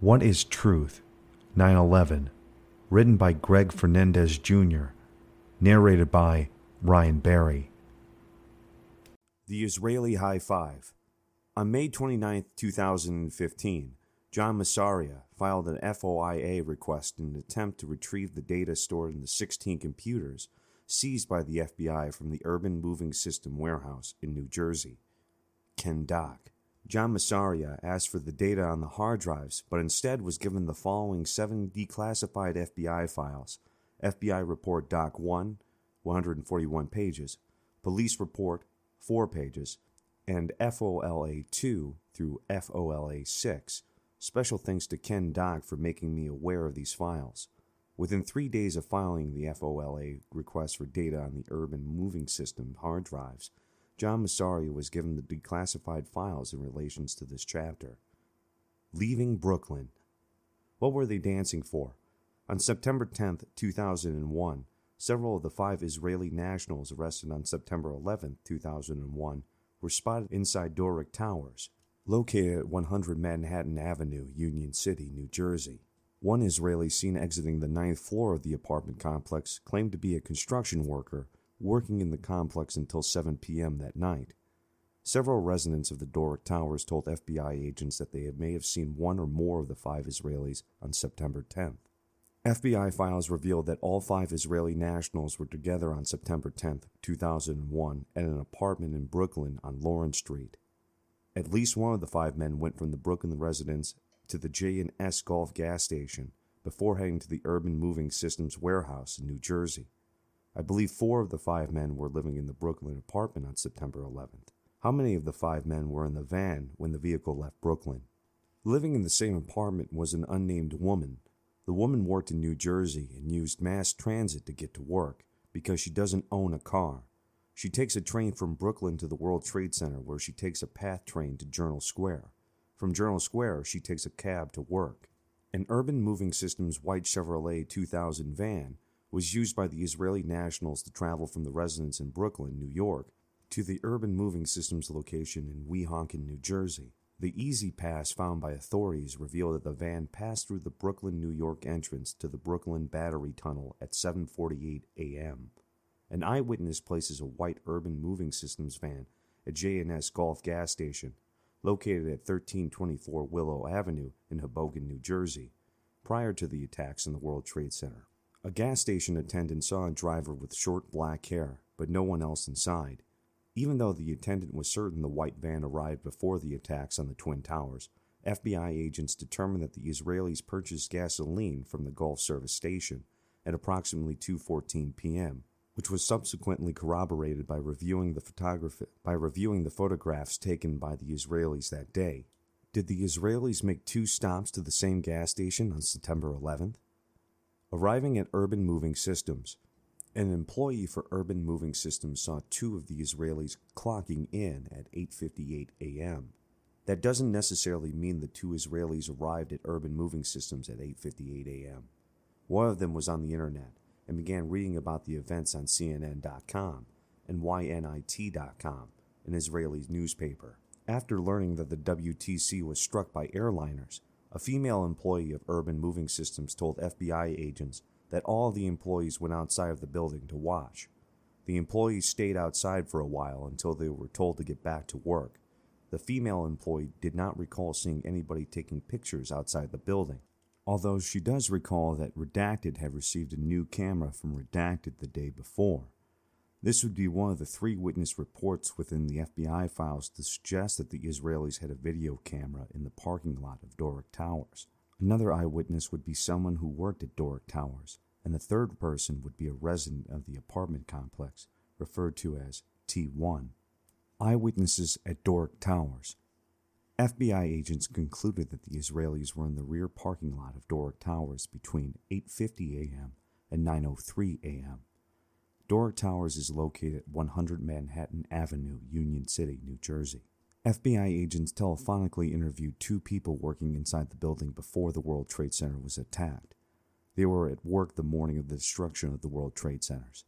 What is Truth? 9 11. Written by Greg Fernandez Jr. Narrated by Ryan Barrie. The Israeli High Five. On May 29, 2015, John Massaria filed an FOIA request in an attempt to retrieve the data stored in the 16 computers seized by the FBI from the Urban Moving System warehouse in New Jersey. Ken Dock. John Massaria asked for the data on the hard drives, but instead was given the following seven declassified FBI files FBI Report Doc 1, 141 pages, Police Report, 4 pages, and FOIA 2 through FOIA 6. Special thanks to Ken Dock for making me aware of these files. Within three days of filing the FOIA request for data on the urban moving system hard drives, John Massaria was given the declassified files in relations to this chapter. Leaving Brooklyn. What were they dancing for? On September 10, 2001, several of the five Israeli nationals arrested on September 11, 2001, were spotted inside Doric Towers, located at 100 Manhattan Avenue, Union City, New Jersey. One Israeli seen exiting the ninth floor of the apartment complex claimed to be a construction worker working in the complex until 7 p.m. that night. Several residents of the Doric Towers told FBI agents that they may have seen one or more of the five Israelis on September 10th. FBI files revealed that all five Israeli nationals were together on September 10, 2001, at an apartment in Brooklyn on Lawrence Street. At least one of the five men went from the Brooklyn residence to the J&S Gulf gas station before heading to the Urban Moving Systems warehouse in New Jersey. I believe four of the five men were living in the Brooklyn apartment on September 11th. How many of the five men were in the van when the vehicle left Brooklyn? Living in the same apartment was an unnamed woman. The woman worked in New Jersey and used mass transit to get to work because she doesn't own a car. She takes a train from Brooklyn to the World Trade Center where she takes a PATH train to Journal Square. From Journal Square, she takes a cab to work. An Urban Moving Systems white Chevrolet 2000 van was used by the Israeli nationals to travel from the residence in Brooklyn, New York, to the Urban Moving Systems location in Weehawken, New Jersey. The E-ZPass found by authorities revealed that the van passed through the Brooklyn, New York entrance to the Brooklyn Battery Tunnel at 7:48 a.m. An eyewitness places a white Urban Moving Systems van at J&S Gulf gas station, located at 1324 Willow Avenue in Hoboken, New Jersey, prior to the attacks in the World Trade Center. A gas station attendant saw a driver with short black hair, but no one else inside. Even though the attendant was certain the white van arrived before the attacks on the Twin Towers, FBI agents determined that the Israelis purchased gasoline from the Gulf service station at approximately 2:14 p.m., which was subsequently corroborated by reviewing the photograph- by reviewing the photographs taken by the Israelis that day. Did the Israelis make two stops to the same gas station on September 11th? Arriving at Urban Moving Systems, an employee for Urban Moving Systems saw two of the Israelis clocking in at 8:58 a.m. That doesn't necessarily mean the two Israelis arrived at Urban Moving Systems at 8:58 a.m. One of them was on the internet and began reading about the events on CNN.com and Ynet.com, an Israeli newspaper. After learning that the WTC was struck by airliners, a female employee of Urban Moving Systems told FBI agents that all the employees went outside of the building to watch. The employees stayed outside for a while until they were told to get back to work. The female employee did not recall seeing anybody taking pictures outside the building, although she does recall that Redacted had received a new camera from Redacted the day before. This would be one of the three witness reports within the FBI files to suggest that the Israelis had a video camera in the parking lot of Doric Towers. Another eyewitness would be someone who worked at Doric Towers, and the third person would be a resident of the apartment complex, referred to as T1. Eyewitnesses at Doric Towers. FBI agents concluded that the Israelis were in the rear parking lot of Doric Towers between 8:50 a.m. and 9:03 a.m. Doric Towers is located at 100 Manhattan Avenue, Union City, New Jersey. FBI agents telephonically interviewed two people working inside the building before the World Trade Center was attacked. They were at work the morning of the destruction of the World Trade Centers.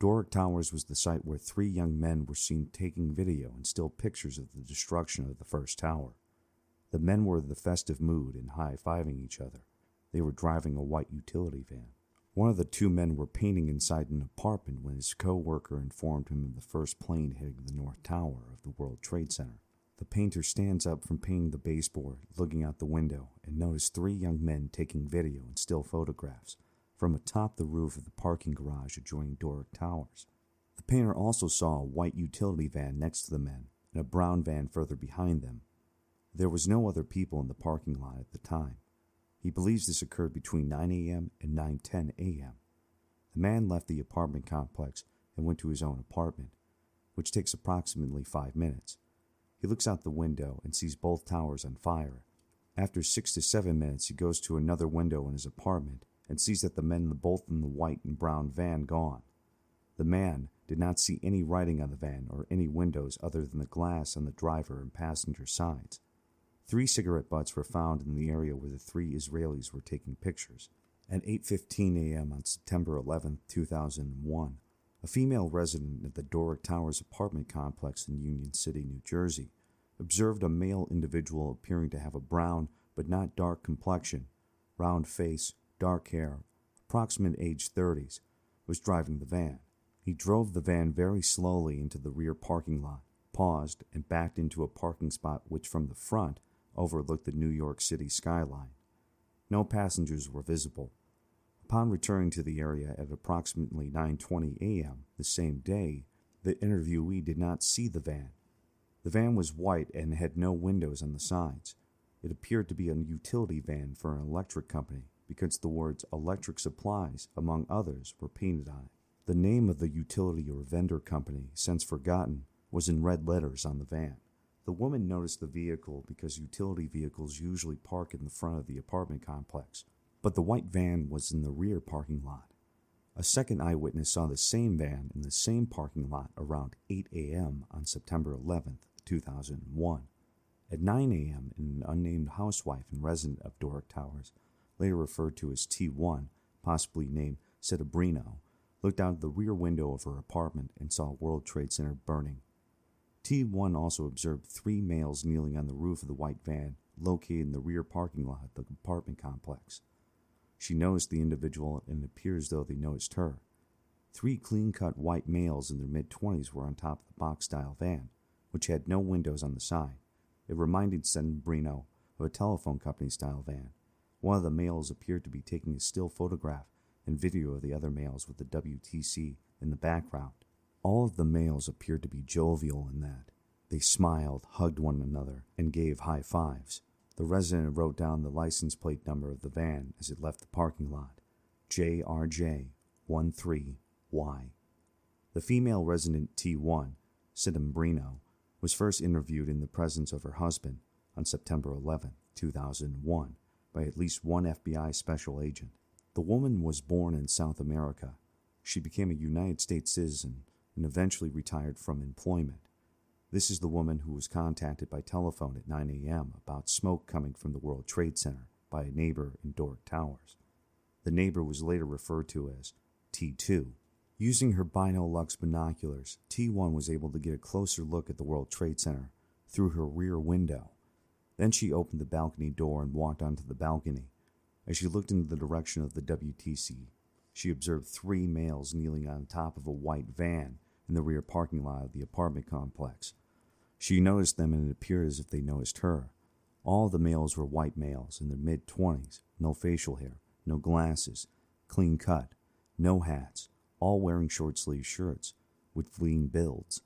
Doric Towers was the site where three young men were seen taking video and still pictures of the destruction of the first tower. The men were in the festive mood and high fiving each other. They were driving a white utility van. One of the two men were painting inside an apartment when his co worker informed him of the first plane hitting the North Tower of the World Trade Center. The painter stands up from painting the baseboard, looking out the window, and noticed three young men taking video and still photographs from atop the roof of the parking garage adjoining Doric Towers. The painter also saw a white utility van next to the men and a brown van further behind them. There was no other people in the parking lot at the time. He believes this occurred between 9 a.m. and 9:10 a.m. The man left the apartment complex and went to his own apartment, which takes approximately 5 minutes. He looks out the window and sees both towers on fire. After 6 to 7 minutes, he goes to another window in his apartment and sees that the men both in the white and brown van gone. The man did not see any writing on the van or any windows other than the glass on the driver and passenger sides. Three cigarette butts were found in the area where the three Israelis were taking pictures. At 8:15 a.m. on September 11, 2001, a female resident at the Doric Towers apartment complex in Union City, New Jersey, observed a male individual appearing to have a brown but not dark complexion, round face, dark hair, approximate age 30s, was driving the van. He drove the van very slowly into the rear parking lot, paused, and backed into a parking spot which from the front overlooked the New York City skyline. No passengers were visible. Upon returning to the area at approximately 9:20 a.m. the same day, the interviewee did not see the van. The van was white and had no windows on the sides. It appeared to be a utility van for an electric company because the words electric supplies, among others, were painted on it. The name of the utility or vendor company, since forgotten, was in red letters on the van. The woman noticed the vehicle because utility vehicles usually park in the front of the apartment complex, but the white van was in the rear parking lot. A second eyewitness saw the same van in the same parking lot around 8 a.m. on September 11, 2001. At 9 a.m., an unnamed housewife and resident of Doric Towers, later referred to as T1, possibly named Settembrino, looked out the rear window of her apartment and saw World Trade Center burning. T1 also observed three males kneeling on the roof of the white van located in the rear parking lot of the apartment complex. She noticed the individual and it appears though they noticed her. Three clean cut white males in their mid 20s were on top of the box style van, which had no windows on the side. It reminded Settembrino of a telephone company style van. One of the males appeared to be taking a still photograph and video of the other males with the WTC in the background. All of the males appeared to be jovial in that. They smiled, hugged one another, and gave high fives. The resident wrote down the license plate number of the van as it left the parking lot JRJ13Y. The female resident T1, Settembrino, was first interviewed in the presence of her husband on September 11, 2001, by at least one FBI special agent. The woman was born in South America. She became a United States citizen and eventually retired from employment. This is the woman who was contacted by telephone at 9 a.m. about smoke coming from the World Trade Center by a neighbor in Doric Towers. The neighbor was later referred to as T2. Using her Binolux binoculars, T1 was able to get a closer look at the World Trade Center through her rear window. Then she opened the balcony door and walked onto the balcony. As she looked in the direction of the WTC, she observed three males kneeling on top of a white van in the rear parking lot of the apartment complex. She noticed them and it appeared as if they noticed her. All the males were white males in their mid 20s, no facial hair, no glasses, clean cut, no hats, all wearing short sleeved shirts with lean builds.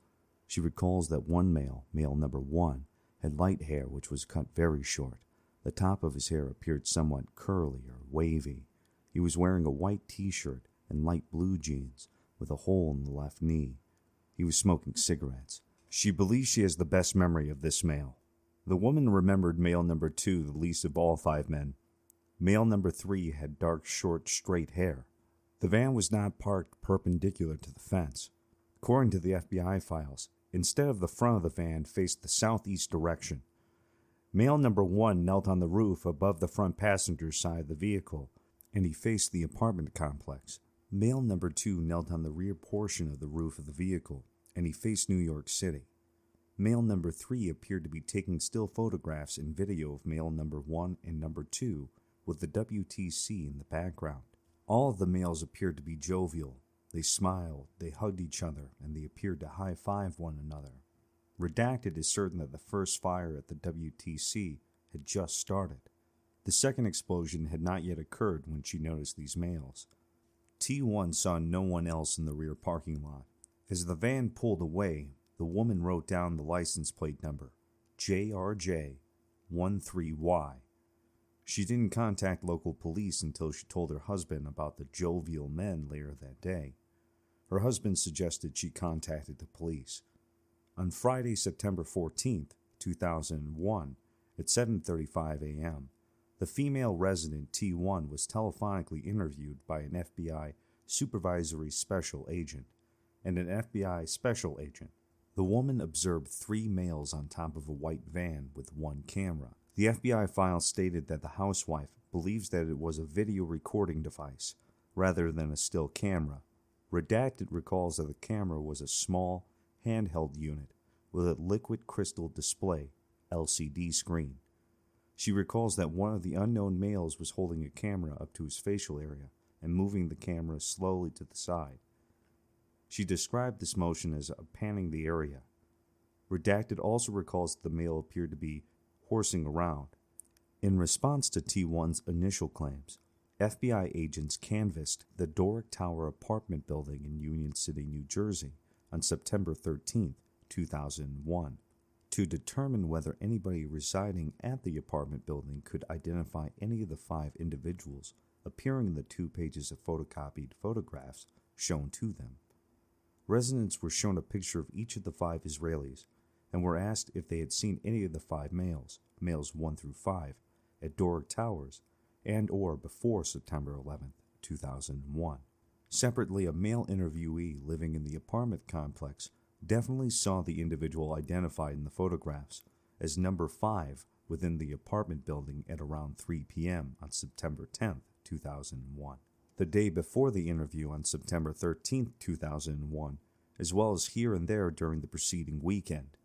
She recalls that one male, male number one, had light hair which was cut very short. The top of his hair appeared somewhat curly or wavy. He was wearing a white t shirt and light blue jeans with a hole in the left knee. He was smoking cigarettes. She believes she has the best memory of this male. The woman remembered male number two the least of all five men. Male number three had dark, short, straight hair. The van was not parked perpendicular to the fence. According to the FBI files, instead of the front of the van faced the southeast direction. Male number one knelt on the roof above the front passenger side of the vehicle, and he faced the apartment complex. Male number two knelt on the rear portion of the roof of the vehicle, and he faced New York City. Male number 3 appeared to be taking still photographs and video of male number 1 and number 2 with the WTC in the background. All of the males appeared to be jovial. They smiled, they hugged each other, and they appeared to high five one another. Redacted is certain that the first fire at the WTC had just started. The second explosion had not yet occurred when she noticed these males. T1 saw no one else in the rear parking lot. As the van pulled away, the woman wrote down the license plate number JRJ13Y she didn't contact local police until she told her husband about the jovial men later that day. Her husband suggested she contacted the police. On Friday, September 14th, 2001, at 7:35 a.m., the female resident T1 was telephonically interviewed by an FBI supervisory special agent and an FBI special agent. The woman observed three males on top of a white van with one camera. The FBI file stated that the housewife believes that it was a video recording device rather than a still camera. Redacted recalls that the camera was a small, handheld unit with a liquid crystal display LCD screen. She recalls that one of the unknown males was holding a camera up to his facial area and moving the camera slowly to the side. She described this motion as panning the area. Redacted also recalls that the male appeared to be horsing around. In response to T1's initial claims, FBI agents canvassed the Doric Tower apartment building in Union City, New Jersey on September 13, 2001, to determine whether anybody residing at the apartment building could identify any of the five individuals appearing in the two pages of photocopied photographs shown to them. Residents were shown a picture of each of the five Israelis and were asked if they had seen any of the five males, males 1 through 5, at Doric Towers and or before September 11, 2001. Separately, a male interviewee living in the apartment complex definitely saw the individual identified in the photographs as number 5 within the apartment building at around 3 p.m. on September 10, 2001. The day before the interview on September 13, 2001, as well as here and there during the preceding weekend,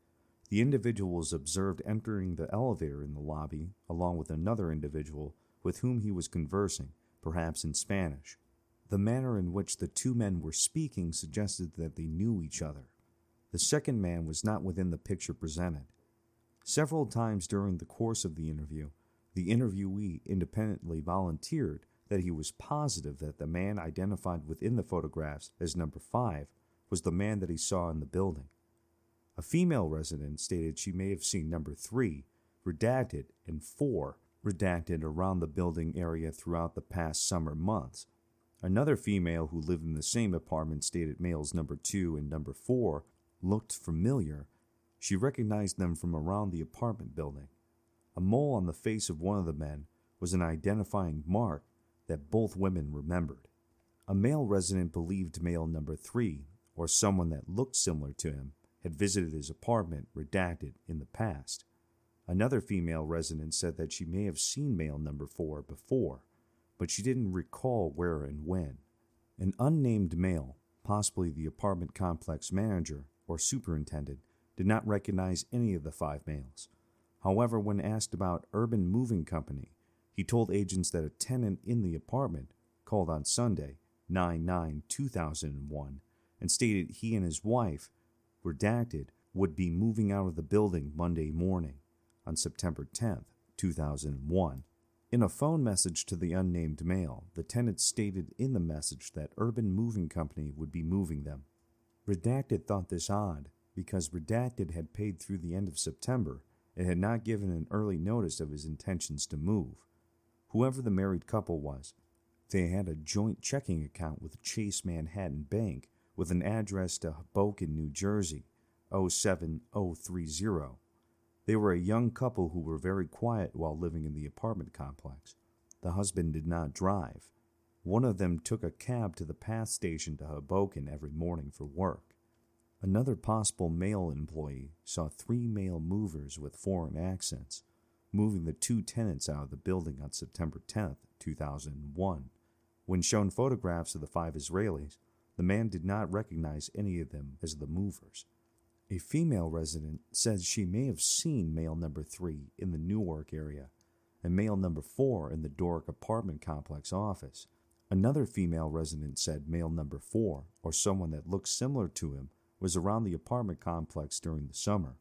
the individual was observed entering the elevator in the lobby along with another individual with whom he was conversing, perhaps in Spanish. The manner in which the two men were speaking suggested that they knew each other. The second man was not within the picture presented. Several times during the course of the interview, the interviewee independently volunteered that he was positive that the man identified within the photographs as number five was the man that he saw in the building. A female resident stated she may have seen number 3, redacted, and 4, redacted around the building area throughout the past summer months. Another female who lived in the same apartment stated males number 2 and number 4 looked familiar. She recognized them from around the apartment building. A mole on the face of one of the men was an identifying mark that both women remembered. A male resident believed male number 3, or someone that looked similar to him, had visited his apartment, redacted, in the past. Another female resident said that she may have seen male number four before, but she didn't recall where and when. An unnamed male, possibly the apartment complex manager or superintendent, did not recognize any of the five males. However, when asked about Urban Moving Company, he told agents that a tenant in the apartment called on Sunday, 9 9 2001, and stated he and his wife redacted, would be moving out of the building Monday morning on September 10, 2001. In a phone message to the unnamed male, the tenant stated in the message that Urban Moving Company would be moving them. Redacted thought this odd because Redacted had paid through the end of September and had not given an early notice of his intentions to move. Whoever the married couple was, they had a joint checking account with Chase Manhattan Bank with an address to Hoboken, New Jersey, 07030. They were a young couple who were very quiet while living in the apartment complex. The husband did not drive. One of them took a cab to the path station to Hoboken every morning for work. Another possible male employee saw three male movers with foreign accents moving the two tenants out of the building on September 10, 2001. When shown photographs of the five Israelis, the man did not recognize any of them as the movers. A female resident says she may have seen male number three in the Newark area and male number four in the Doric apartment complex office. Another female resident said male number four, or someone that looked similar to him, was around the apartment complex during the summer.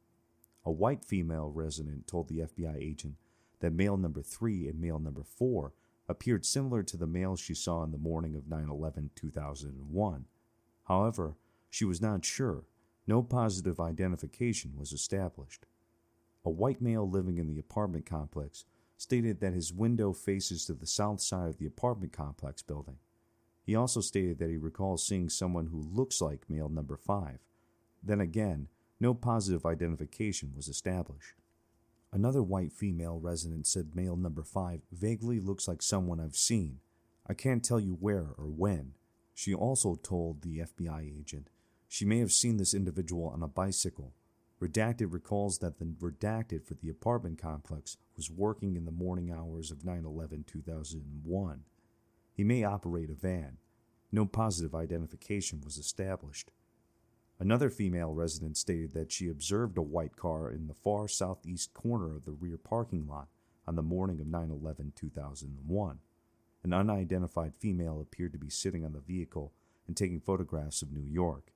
A white female resident told the FBI agent that male number three and male number four appeared similar to the males she saw in the morning of 9 11 2001. However, she was not sure. No positive identification was established. A white male living in the apartment complex stated that his window faces to the south side of the apartment complex building. He also stated that he recalls seeing someone who looks like male number 5. Then again, no positive identification was established. Another white female resident said male number 5 vaguely looks like someone I've seen. I can't tell you where or when. She also told the FBI agent she may have seen this individual on a bicycle. Redacted recalls that the redacted for the apartment complex was working in the morning hours of 9 11 2001. He may operate a van. No positive identification was established. Another female resident stated that she observed a white car in the far southeast corner of the rear parking lot on the morning of 9 11 2001. An unidentified female appeared to be sitting on the vehicle and taking photographs of New York.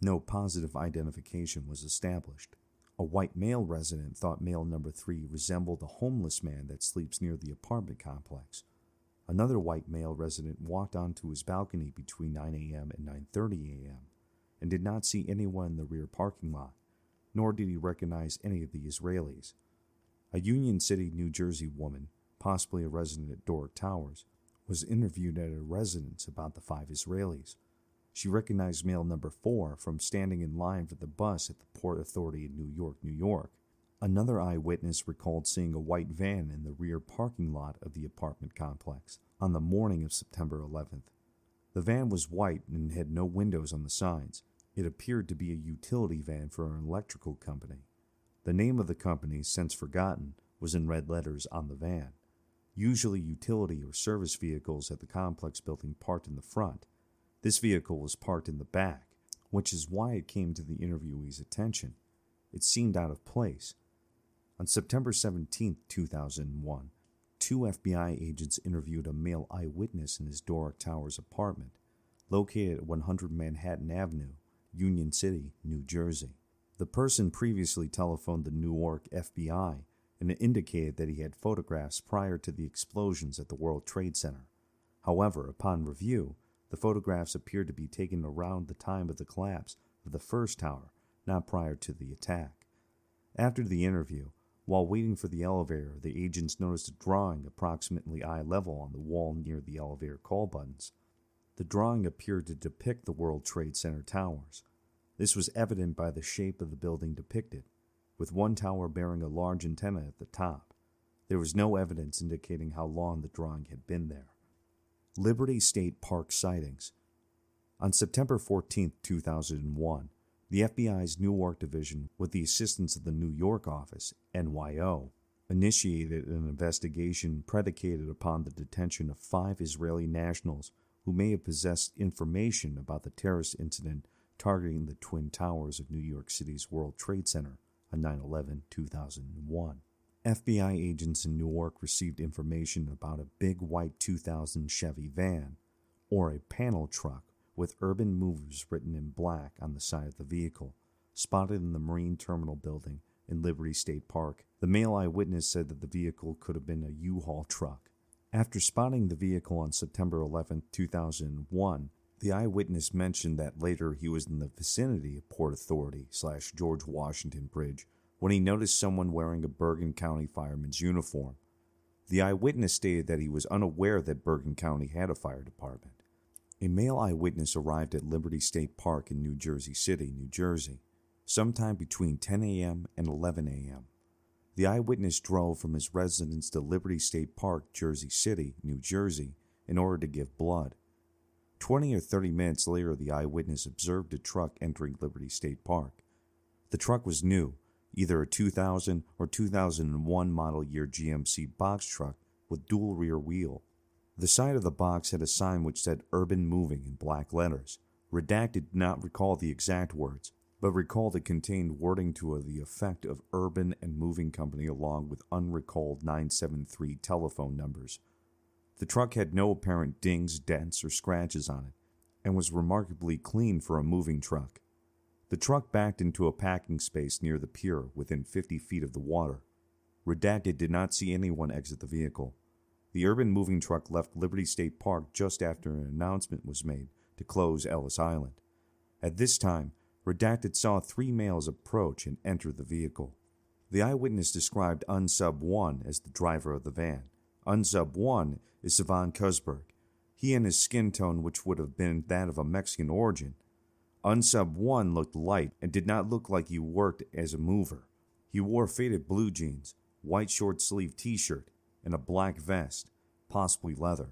No positive identification was established. A white male resident thought male number three resembled a homeless man that sleeps near the apartment complex. Another white male resident walked onto his balcony between 9 a.m. and 9:30 a.m and did not see anyone in the rear parking lot, nor did he recognize any of the Israelis. A Union City, New Jersey woman, possibly a resident at Doric Towers, was interviewed at a residence about the five Israelis. She recognized male number four from standing in line for the bus at the Port Authority in New York, New York. Another eyewitness recalled seeing a white van in the rear parking lot of the apartment complex on the morning of September 11th. The van was white and had no windows on the sides. It appeared to be a utility van for an electrical company. The name of the company, since forgotten, was in red letters on the van. Usually, utility or service vehicles at the complex building parked in the front. This vehicle was parked in the back, which is why it came to the interviewee's attention. It seemed out of place. On September 17, 2001, two FBI agents interviewed a male eyewitness in his Doric Towers apartment, located at 100 Manhattan Avenue, Union City, New Jersey. The person previously telephoned the Newark FBI and indicated that he had photographs prior to the explosions at the World Trade Center. However, upon review, the photographs appeared to be taken around the time of the collapse of the first tower, not prior to the attack. After the interview, while waiting for the elevator, the agents noticed a drawing approximately eye level on the wall near the elevator call buttons. The drawing appeared to depict the World Trade Center towers. This was evident by the shape of the building depicted, with one tower bearing a large antenna at the top. There was no evidence indicating how long the drawing had been there. Liberty State Park sightings. On September 14, 2001, the FBI's Newark Division, with the assistance of the New York office, NYO, initiated an investigation predicated upon the detention of five Israeli nationals who may have possessed information about the terrorist incident targeting the Twin Towers of New York City's World Trade Center on 9 11 2001. FBI agents in Newark received information about a big white 2000 Chevy van, or a panel truck with Urban Movers written in black on the side of the vehicle, spotted in the Marine Terminal building in Liberty State Park. The male eyewitness said that the vehicle could have been a U-Haul truck. After spotting the vehicle on September 11, 2001, the eyewitness mentioned that later he was in the vicinity of Port Authority slash George Washington Bridge when he noticed someone wearing a Bergen County fireman's uniform. The eyewitness stated that he was unaware that Bergen County had a fire department. A male eyewitness arrived at Liberty State Park in New Jersey City, New Jersey, sometime between 10 a.m. and 11 a.m. The eyewitness drove from his residence to Liberty State Park, Jersey City, New Jersey, in order to give blood. Twenty or thirty minutes later, the eyewitness observed a truck entering Liberty State Park. The truck was new, either a 2000 or 2001 model year GMC box truck with dual rear wheel. The side of the box had a sign which said Urban Moving in black letters. Redacted did not recall the exact words, but recalled it contained wording to the effect of Urban and Moving Company along with unrecalled 973 telephone numbers. The truck had no apparent dings, dents, or scratches on it, and was remarkably clean for a moving truck. The truck backed into a parking space near the pier within 50 feet of the water. Redacted did not see anyone exit the vehicle. The urban moving truck left Liberty State Park just after an announcement was made to close Ellis Island. At this time, Redacted saw three males approach and enter the vehicle. The eyewitness described Unsub 1 as the driver of the van. Unsub 1 is Sivan Kurzberg. He and his skin tone, which would have been that of a Mexican origin. Unsub 1 looked light and did not look like he worked as a mover. He wore faded blue jeans, white short sleeved t shirt, and a black vest, possibly leather.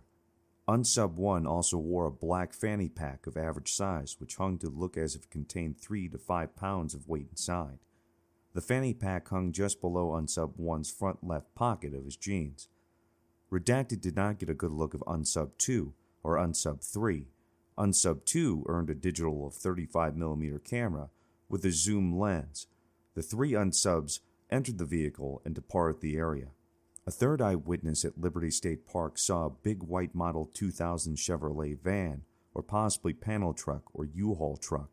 Unsub 1 also wore a black fanny pack of average size, which hung to look as if it contained 3 to 5 pounds of weight inside. The fanny pack hung just below Unsub 1's front left pocket of his jeans. Redacted did not get a good look of Unsub 2 or Unsub 3. Unsub 2 earned a digital of 35mm camera with a zoom lens. The three unsubs entered the vehicle and departed the area. A third eyewitness at Liberty State Park saw a big white Model 2000 Chevrolet van, or possibly panel truck or U-Haul truck,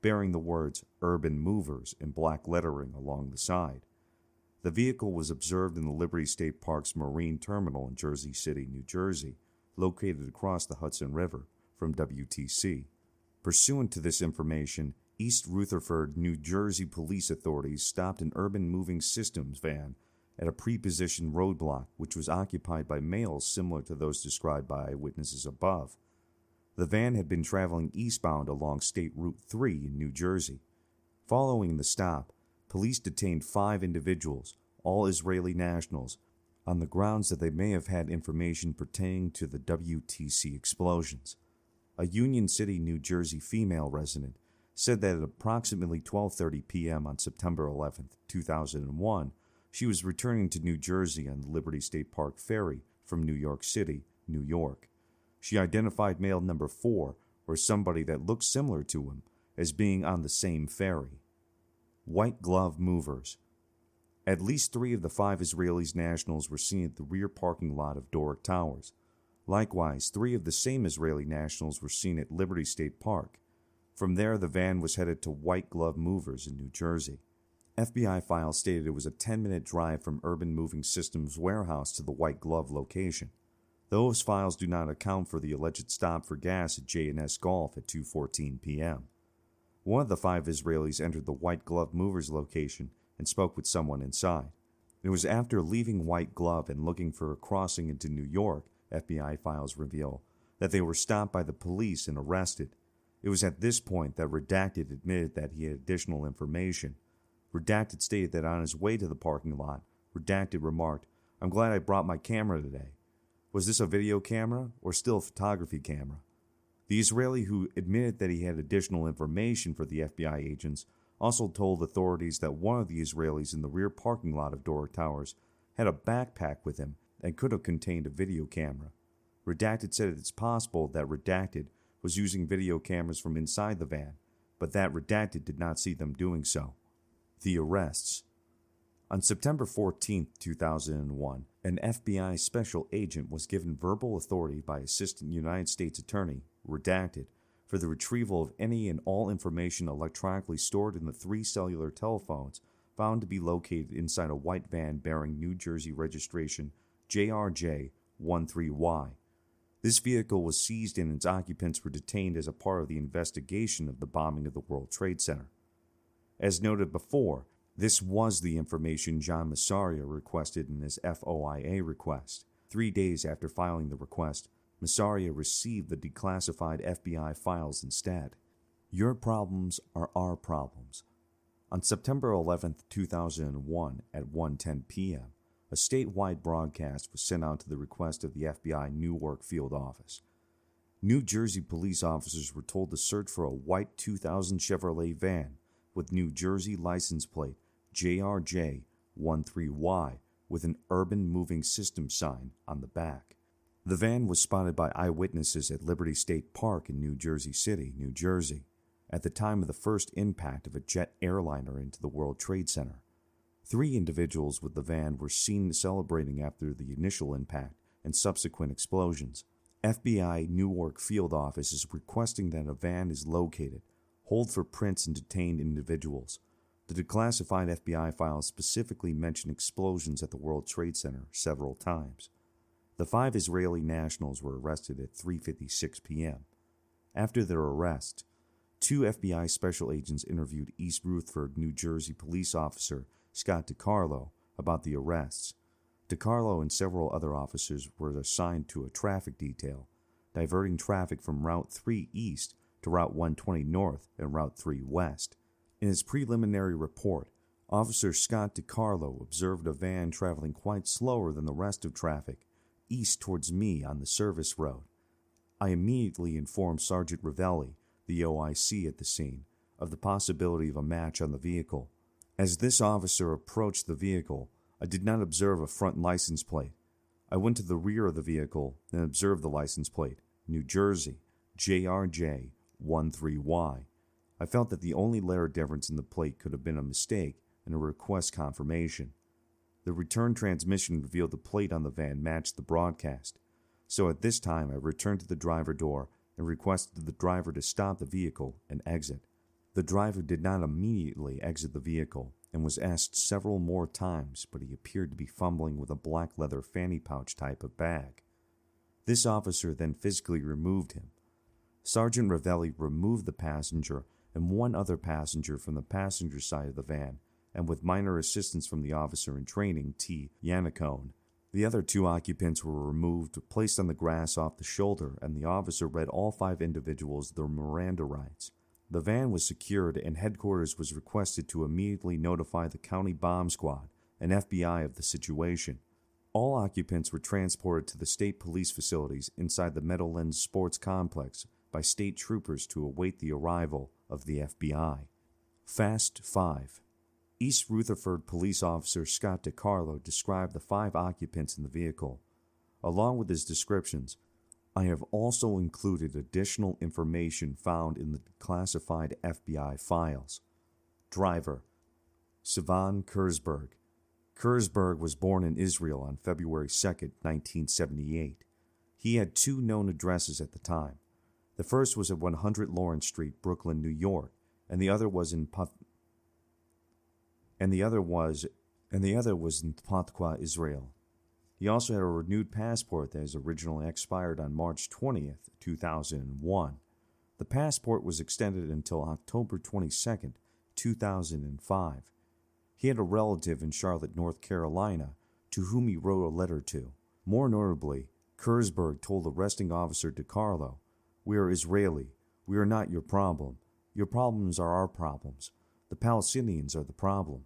bearing the words Urban Movers in black lettering along the side. The vehicle was observed in the Liberty State Park's Marine Terminal in Jersey City, New Jersey, located across the Hudson River from WTC. Pursuant to this information, East Rutherford, New Jersey police authorities stopped an urban moving systems van at a prepositioned roadblock which was occupied by males similar to those described by eyewitnesses above. The van had been traveling eastbound along State Route 3 in New Jersey. Following the stop, police detained five individuals, all Israeli nationals, on the grounds that they may have had information pertaining to the WTC explosions. A Union City, New Jersey female resident said that at approximately 12:30 p.m. on September 11, 2001, she was returning to New Jersey on the Liberty State Park ferry from New York City, New York. She identified male number four, or somebody that looked similar to him, as being on the same ferry. White glove movers. At least three of the five Israelis nationals were seen at the rear parking lot of Doric Towers. Likewise, three of the same Israeli nationals were seen at Liberty State Park. From there, the van was headed to White Glove Movers in New Jersey. FBI files stated it was a 10 minute drive from Urban Moving Systems warehouse to the White Glove location. Those files do not account for the alleged stop for gas at J&S Gulf at 2:14 p.m. One of the five Israelis entered the White Glove Movers location and spoke with someone inside. It was after leaving White Glove and looking for a crossing into New York, FBI files reveal, that they were stopped by the police and arrested. It was at this point that Redacted admitted that he had additional information Redacted stated that on his way to the parking lot, Redacted remarked, I'm glad I brought my camera today. Was this a video camera or still a photography camera? The Israeli who admitted that he had additional information for the FBI agents also told authorities that one of the Israelis in the rear parking lot of Doric Towers had a backpack with him and could have contained a video camera. Redacted said it's possible that Redacted was using video cameras from inside the van, but that Redacted did not see them doing so. The arrests. On September 14, 2001, an FBI special agent was given verbal authority by Assistant United States Attorney, redacted, for the retrieval of any and all information electronically stored in the three cellular telephones found to be located inside a white van bearing New Jersey registration JRJ13Y. This vehicle was seized and its occupants were detained as a part of the investigation of the bombing of the World Trade Center. As noted before, this was the information John Massaria requested in his FOIA request. Three days after filing the request, Massaria received the declassified FBI files instead. Your problems are our problems. On September 11, 2001, at 1:10 p.m., a statewide broadcast was sent out to the request of the FBI Newark field office. New Jersey police officers were told to search for a white 2000 Chevrolet van with New Jersey license plate JRJ13Y with an urban moving system sign on the back. The van was spotted by eyewitnesses at Liberty State Park in New Jersey City, New Jersey. at the time of the first impact of a jet airliner into the World Trade Center. Three individuals with the van were seen celebrating after the initial impact and subsequent explosions. FBI Newark Field Office is requesting that a van is located, hold for prints and detained individuals. The declassified FBI files specifically mention explosions at the World Trade Center several times. The five Israeli nationals were arrested at 3:56 p.m. After their arrest, two FBI special agents interviewed East Rutherford, New Jersey police officer Scott DiCarlo about the arrests. DiCarlo and several other officers were assigned to a traffic detail, diverting traffic from Route 3 East to Route 120 North and Route 3 West. In his preliminary report, Officer Scott DiCarlo observed a van traveling quite slower than the rest of traffic, east towards me on the service road. I immediately informed Sergeant Ravelli, the OIC at the scene, of the possibility of a match on the vehicle. As this officer approached the vehicle, I did not observe a front license plate. I went to the rear of the vehicle and observed the license plate, New Jersey, JRJ 13Y. I felt that the only letter difference in the plate could have been a mistake and a request confirmation. The return transmission revealed the plate on the van matched the broadcast, so at this time I returned to the driver door and requested the driver to stop the vehicle and exit. The driver did not immediately exit the vehicle and was asked several more times, but he appeared to be fumbling with a black leather fanny pouch type of bag. This officer then physically removed him. Sergeant Ravelli removed the passenger and one other passenger from the passenger side of the van, and with minor assistance from the officer in training, T. Yannicone. The other two occupants were removed, placed on the grass off the shoulder, and the officer read all five individuals their Miranda rights. The van was secured, and headquarters was requested to immediately notify the county bomb squad and FBI of the situation. All occupants were transported to the state police facilities inside the Meadowlands Sports Complex by state troopers to await the arrival of the FBI. Fast 5. East Rutherford police officer Scott DiCarlo described the five occupants in the vehicle. Along with his descriptions, I have also included additional information found in the classified FBI files. Driver Sivan Kurzberg. Kurzberg was born in Israel on February 2, 1978. He had two known addresses at the time. The first was at 100 Lawrence Street, Brooklyn, New York, and the other was in Pat- and the other was and the other was in Patqua, Israel. He also had a renewed passport that was originally expired on March 20th, 2001. The passport was extended until October 22nd, 2005. He had a relative in Charlotte, North Carolina, to whom he wrote a letter to. More notably, Kurzberg told the arresting officer DiCarlo we are Israeli. We are not your problem. Your problems are our problems. The Palestinians are the problem.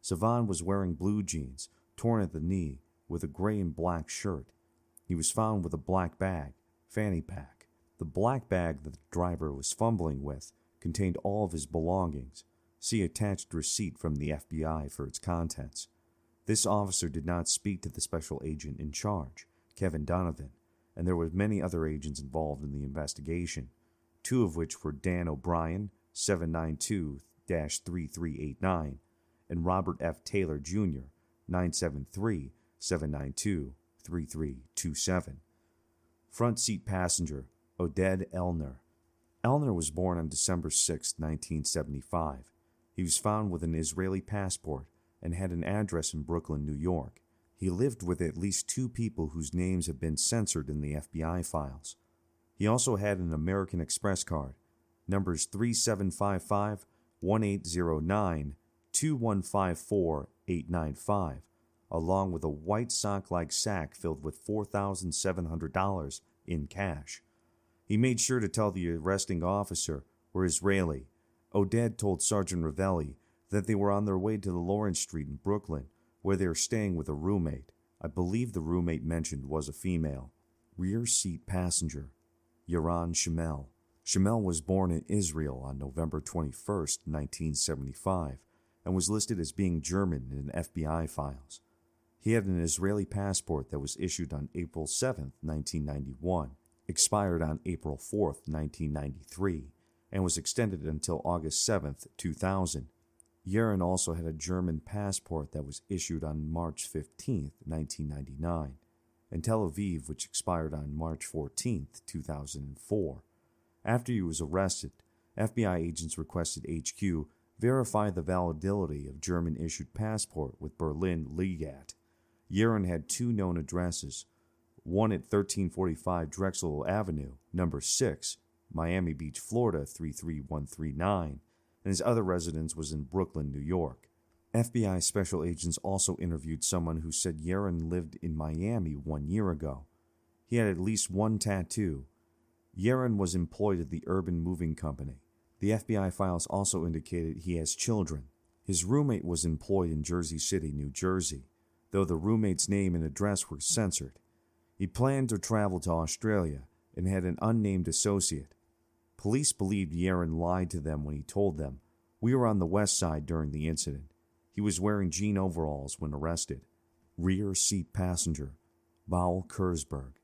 Sivan was wearing blue jeans, torn at the knee, with a gray and black shirt. He was found with a black bag, fanny pack. The black bag that the driver was fumbling with contained all of his belongings. See attached receipt from the FBI for its contents. This officer did not speak to the special agent in charge, Kevin Donovan, and there were many other agents involved in the investigation, two of which were Dan O'Brien, 792 3389, and Robert F. Taylor, Jr., 973 792 3327. Front seat passenger, Oded Ellner. Ellner was born on December 6, 1975. He was found with an Israeli passport and had an address in Brooklyn, New York. He lived with at least two people whose names have been censored in the FBI files. He also had an American Express card, numbers 3755 1809 2154 895, along with a white sock like sack filled with $4,700 in cash. He made sure to tell the arresting officer we're Israeli. Oded told Sergeant Ravelli that they were on their way to the Lawrence Street in Brooklyn where they were staying with a roommate. I believe the roommate mentioned was a female. Rear seat passenger, Yaron Shmuel. Shmuel was born in Israel on November 21, 1975, and was listed as being German in FBI files. He had an Israeli passport that was issued on April 7, 1991, expired on April 4, 1993, and was extended until August 7, 2000. Yaron also had a German passport that was issued on March 15, 1999, and Tel Aviv, which expired on March 14, 2004. After he was arrested, FBI agents requested HQ verify the validity of German issued passport with Berlin Legat. Yaron had two known addresses, one at 1345 Drexel Avenue, number 6, Miami Beach, Florida 33139, and his other residence was in Brooklyn, New York. FBI special agents also interviewed someone who said Yaron lived in Miami one year ago. He had at least one tattoo. Yaron was employed at the Urban Moving Company. The FBI files also indicated he has children. His roommate was employed in Jersey City, New Jersey, though the roommate's name and address were censored. He planned to travel to Australia and had an unnamed associate. Police believed Yaron lied to them when he told them, We were on the west side during the incident. He was wearing jean overalls when arrested. Rear seat passenger, Paul Kurzberg.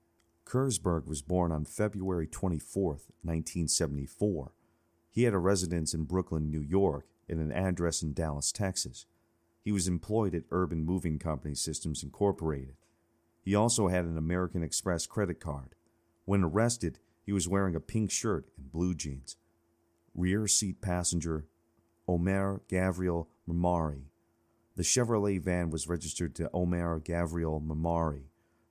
Kurzberg was born on February 24, 1974. He had a residence in Brooklyn, New York, and an address in Dallas, Texas. He was employed at Urban Moving Company Systems Incorporated. He also had an American Express credit card. When arrested, he was wearing a pink shirt and blue jeans. Rear seat passenger Omer Gavriel Marmari. The Chevrolet van was registered to Omer Gavriel Marmari,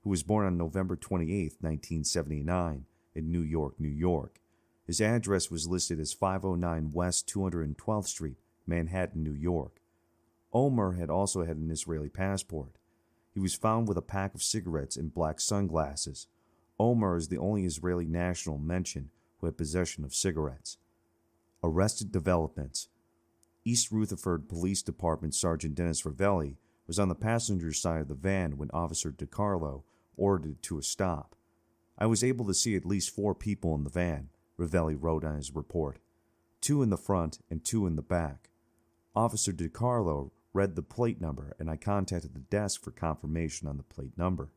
who was born on November 28, 1979, in New York, New York. His address was listed as 509 West 212th Street, Manhattan, New York. Omer had also had an Israeli passport. He was found with a pack of cigarettes and black sunglasses. Omer is the only Israeli national mentioned who had possession of cigarettes. Arrested developments. East Rutherford Police Department Sergeant Dennis Ravelli was on the passenger side of the van when Officer DiCarlo ordered it to a stop. I was able to see at least four people in the van, Ravelli wrote on his report. Two in the front and two in the back. Officer DiCarlo read the plate number and I contacted the desk for confirmation on the plate number.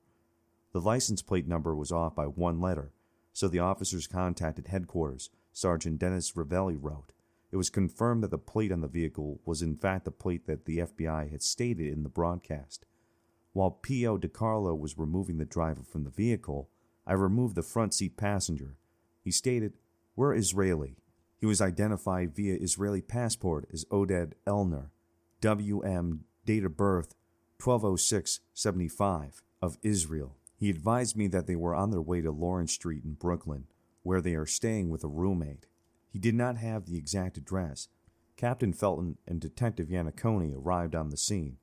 The license plate number was off by one letter, so the officers contacted headquarters. Sergeant Dennis Ravelli wrote. It was confirmed that the plate on the vehicle was in fact the plate that the FBI had stated in the broadcast. While P.O. DiCarlo was removing the driver from the vehicle, I removed the front seat passenger. He stated, We're Israeli. He was identified via Israeli passport as Oded Ellner, WM, date of birth 120675, of Israel. He advised me that they were on their way to Lawrence Street in Brooklyn, where they are staying with a roommate. He did not have the exact address. Captain Felton and Detective Yanniconi arrived on the scene.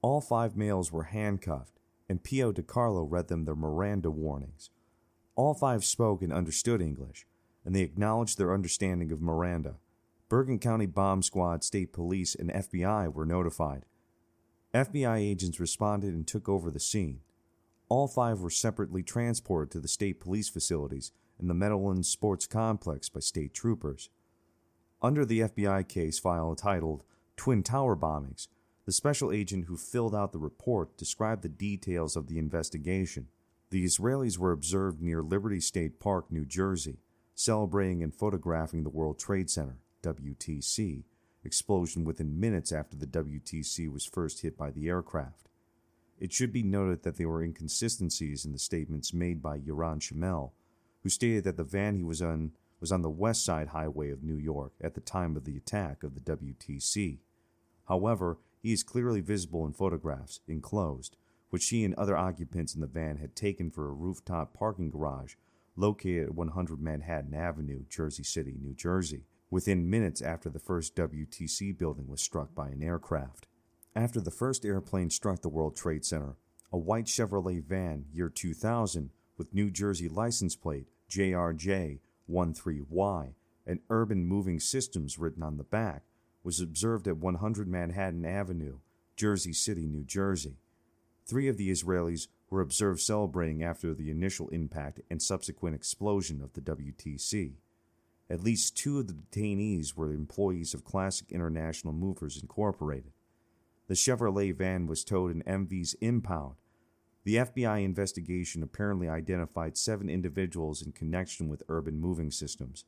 All five males were handcuffed, and P.O. DiCarlo read them their Miranda warnings. All five spoke and understood English, and they acknowledged their understanding of Miranda. Bergen County Bomb Squad, State Police, and FBI were notified. FBI agents responded and took over the scene. All five were separately transported to the state police facilities in the Meadowlands Sports Complex by state troopers. Under the FBI case file titled Twin Tower Bombings, the special agent who filled out the report described the details of the investigation. The Israelis were observed near Liberty State Park, New Jersey, celebrating and photographing the World Trade Center, WTC, explosion within minutes after the WTC was first hit by the aircraft. It should be noted that there were inconsistencies in the statements made by Yaron Shmuel, who stated that the van he was on was on the west side highway of New York at the time of the attack of the WTC. However, he is clearly visible in photographs, enclosed, which he and other occupants in the van had taken for a rooftop parking garage located at 100 Manhattan Avenue, Jersey City, New Jersey, within minutes after the first WTC building was struck by an aircraft. After the first airplane struck the World Trade Center, a white Chevrolet van, year 2000, with New Jersey license plate JRJ13Y and Urban Moving Systems written on the back, was observed at 100 Manhattan Avenue, Jersey City, New Jersey. Three of the Israelis were observed celebrating after the initial impact and subsequent explosion of the WTC. At least two of the detainees were employees of Classic International Movers Incorporated. The Chevrolet van was towed in MV's impound. The FBI investigation apparently identified seven individuals in connection with urban moving systems.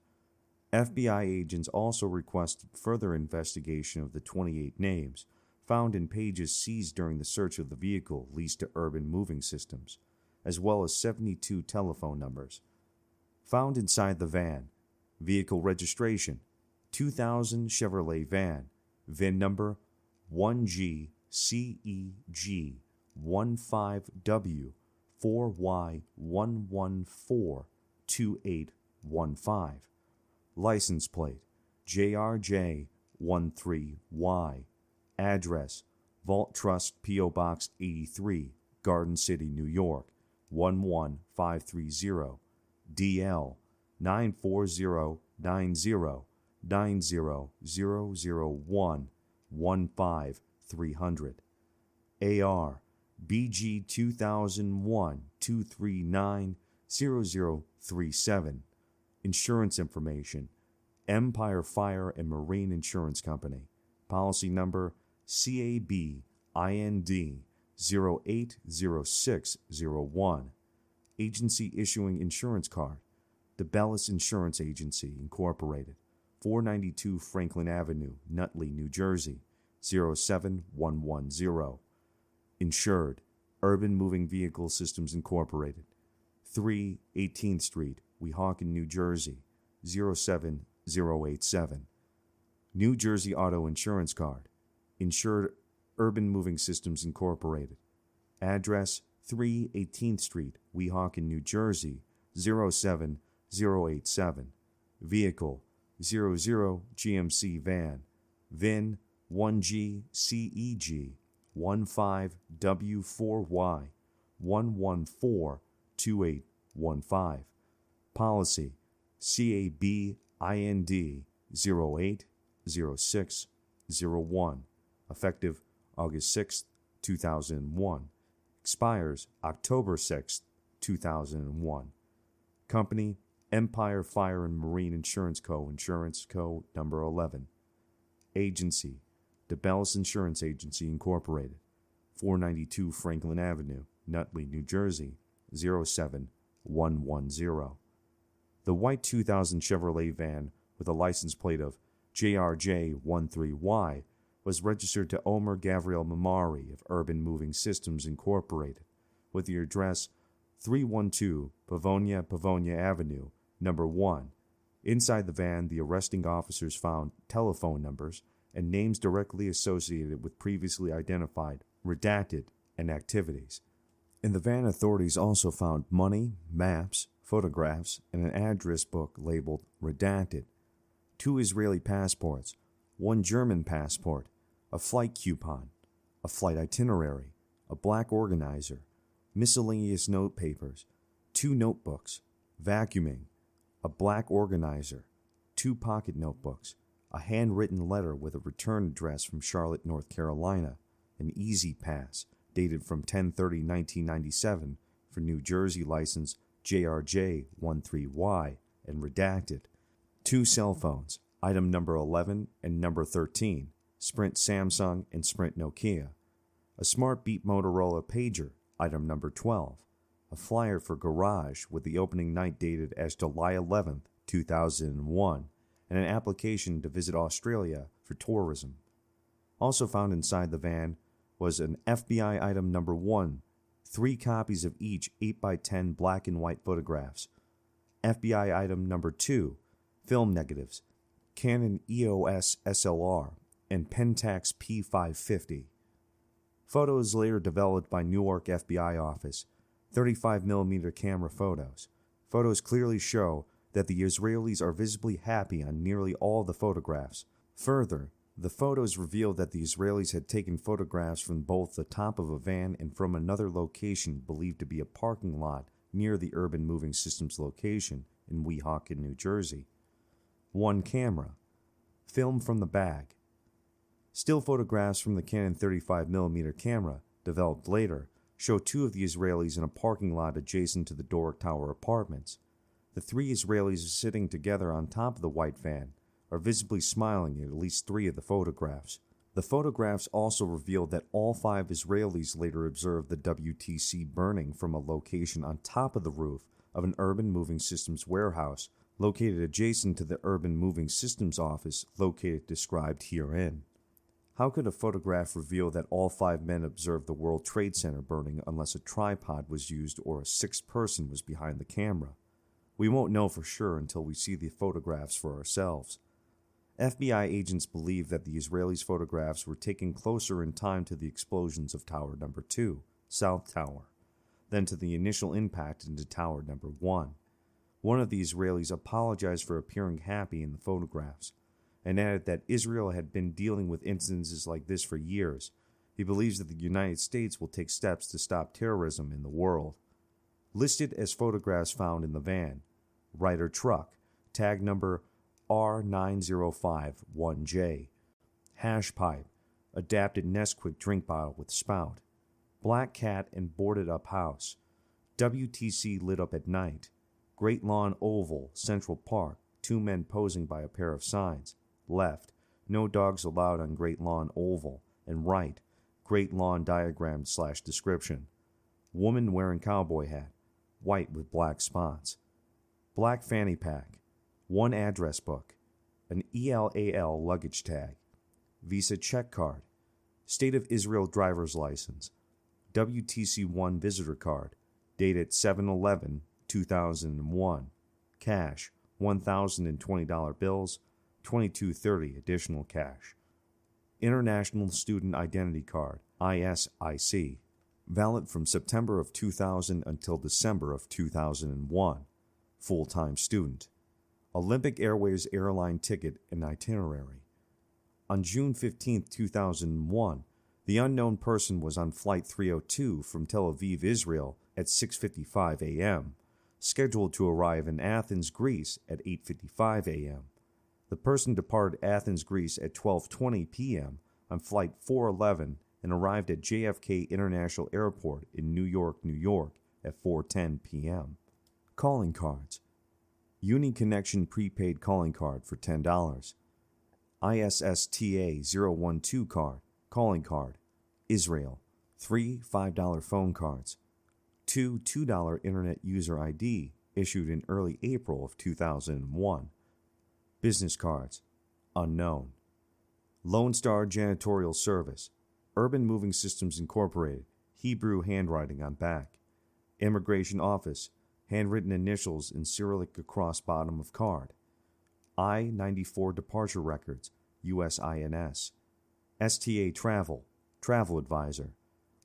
FBI agents also requested further investigation of the 28 names found in pages seized during the search of the vehicle leased to Urban Moving Systems, as well as 72 telephone numbers. Found inside the van, vehicle registration 2000 Chevrolet van, VIN number 1GCEG15W 4Y1142815. License plate JRJ13Y. Address Vault Trust P.O. Box 83, Garden City, New York 11530. DL 94090 90001 15300. AR BG 2001 239 0037. Insurance information Empire Fire and Marine Insurance Company. Policy number CAB IND 080601. Agency issuing insurance card DeBellis Insurance Agency, Incorporated. 492 Franklin Avenue, Nutley, New Jersey 07110. Insured Urban Moving Vehicle Systems Incorporated. 3 18th Street, Weehawken, New Jersey 07087. New Jersey Auto Insurance Card. Insured Urban Moving Systems Incorporated. Address 3 18th Street, Weehawken, New Jersey 07087. Vehicle 00 GMC van, VIN 1GCEG 15W4Y 1142815. Policy CAB IND 080601. Effective August 6, 2001. Expires October 6, 2001. Company Empire Fire and Marine Insurance Co. Insurance Co. Number 11. Agency DeBellis Insurance Agency Incorporated. 492 Franklin Avenue, Nutley, New Jersey 07110. The white 2000 Chevrolet van with a license plate of JRJ13Y was registered to Omer Gabriel Marmari of Urban Moving Systems Incorporated with the address 312 Pavonia Pavonia Avenue, number 1. Inside the van, the arresting officers found telephone numbers and names directly associated with previously identified, redacted, and activities. In the van, authorities also found money, maps, photographs, and an address book labeled redacted, two Israeli passports, one German passport, a flight coupon, a flight itinerary, a black organizer, miscellaneous note papers, two notebooks, vacuuming, a black organizer, two pocket notebooks, a handwritten letter with a return address from Charlotte, North Carolina, an E-ZPass dated from 1030 1997 for New Jersey license JRJ13Y and redacted, two cell phones, item number 11 and number 13, Sprint Samsung and Sprint Nokia, a smart beat Motorola pager, item number 12, a flyer for Garage with the opening night dated as July 11th, 2001, and an application to visit Australia for tourism. Also found inside the van was an FBI item number 1, three copies of each 8x10 black and white photographs. FBI item number 2, film negatives, Canon EOS SLR, and Pentax P550. Photos later developed by Newark FBI office, 35mm camera photos. Photos clearly show that the Israelis are visibly happy on nearly all the photographs. Further, the photos reveal that the Israelis had taken photographs from both the top of a van and from another location believed to be a parking lot near the Urban Moving Systems location in Weehawken, New Jersey. One camera. Film from the bag. Still photographs from the Canon 35mm camera, developed later, show two of the Israelis in a parking lot adjacent to the Doric Tower apartments. The three Israelis are sitting together on top of the white van, are visibly smiling in at least three of the photographs. The photographs also reveal that all five Israelis later observed the WTC burning from a location on top of the roof of an urban moving systems warehouse located adjacent to the Urban Moving Systems office located described herein. How could a photograph reveal that all five men observed the World Trade Center burning unless a tripod was used or a sixth person was behind the camera? We won't know for sure until we see the photographs for ourselves. FBI agents believe that the Israelis' photographs were taken closer in time to the explosions of Tower Number 2, South Tower, than to the initial impact into Tower Number 1. One of the Israelis apologized for appearing happy in the photographs and added that Israel had been dealing with incidences like this for years. He believes that the United States will take steps to stop terrorism in the world. Listed as photographs found in the van. Ryder truck, tag number R9051J, hash pipe, adapted Nesquik drink bottle with spout, black cat and boarded up house, WTC lit up at night, Great Lawn Oval, Central Park, two men posing by a pair of signs, left, no dogs allowed on Great Lawn Oval, and right, Great Lawn diagram slash description. Woman wearing cowboy hat, white with black spots. Black fanny pack, one address book, an El Al luggage tag, Visa check card, State of Israel driver's license, WTC 1 visitor card, dated 7 11 2001, cash, $1,020 bills, 2230 additional cash. International Student Identity Card, ISIC, valid from September of 2000 until December of 2001. Full time student. Olympic Airways airline ticket and itinerary. On June 15, 2001, the unknown person was on flight 302 from Tel Aviv, Israel at 6:55 a.m., scheduled to arrive in Athens, Greece at 8:55 a.m. The person departed Athens, Greece at 12:20 p.m. on flight 411 and arrived at JFK International Airport in New York, New York at 4:10 p.m. Calling cards. Uni Connection prepaid calling card for $10. ISSTA 012 card, calling card, Israel. Three $5 phone cards. Two $2 Internet User ID issued in early April of 2001. Business cards. Unknown. Lone Star Janitorial Service. Urban Moving Systems Incorporated. Hebrew handwriting on back. Immigration Office. Handwritten initials in Cyrillic across bottom of card. I 94 Departure Records. USINS. STA Travel. Travel Advisor.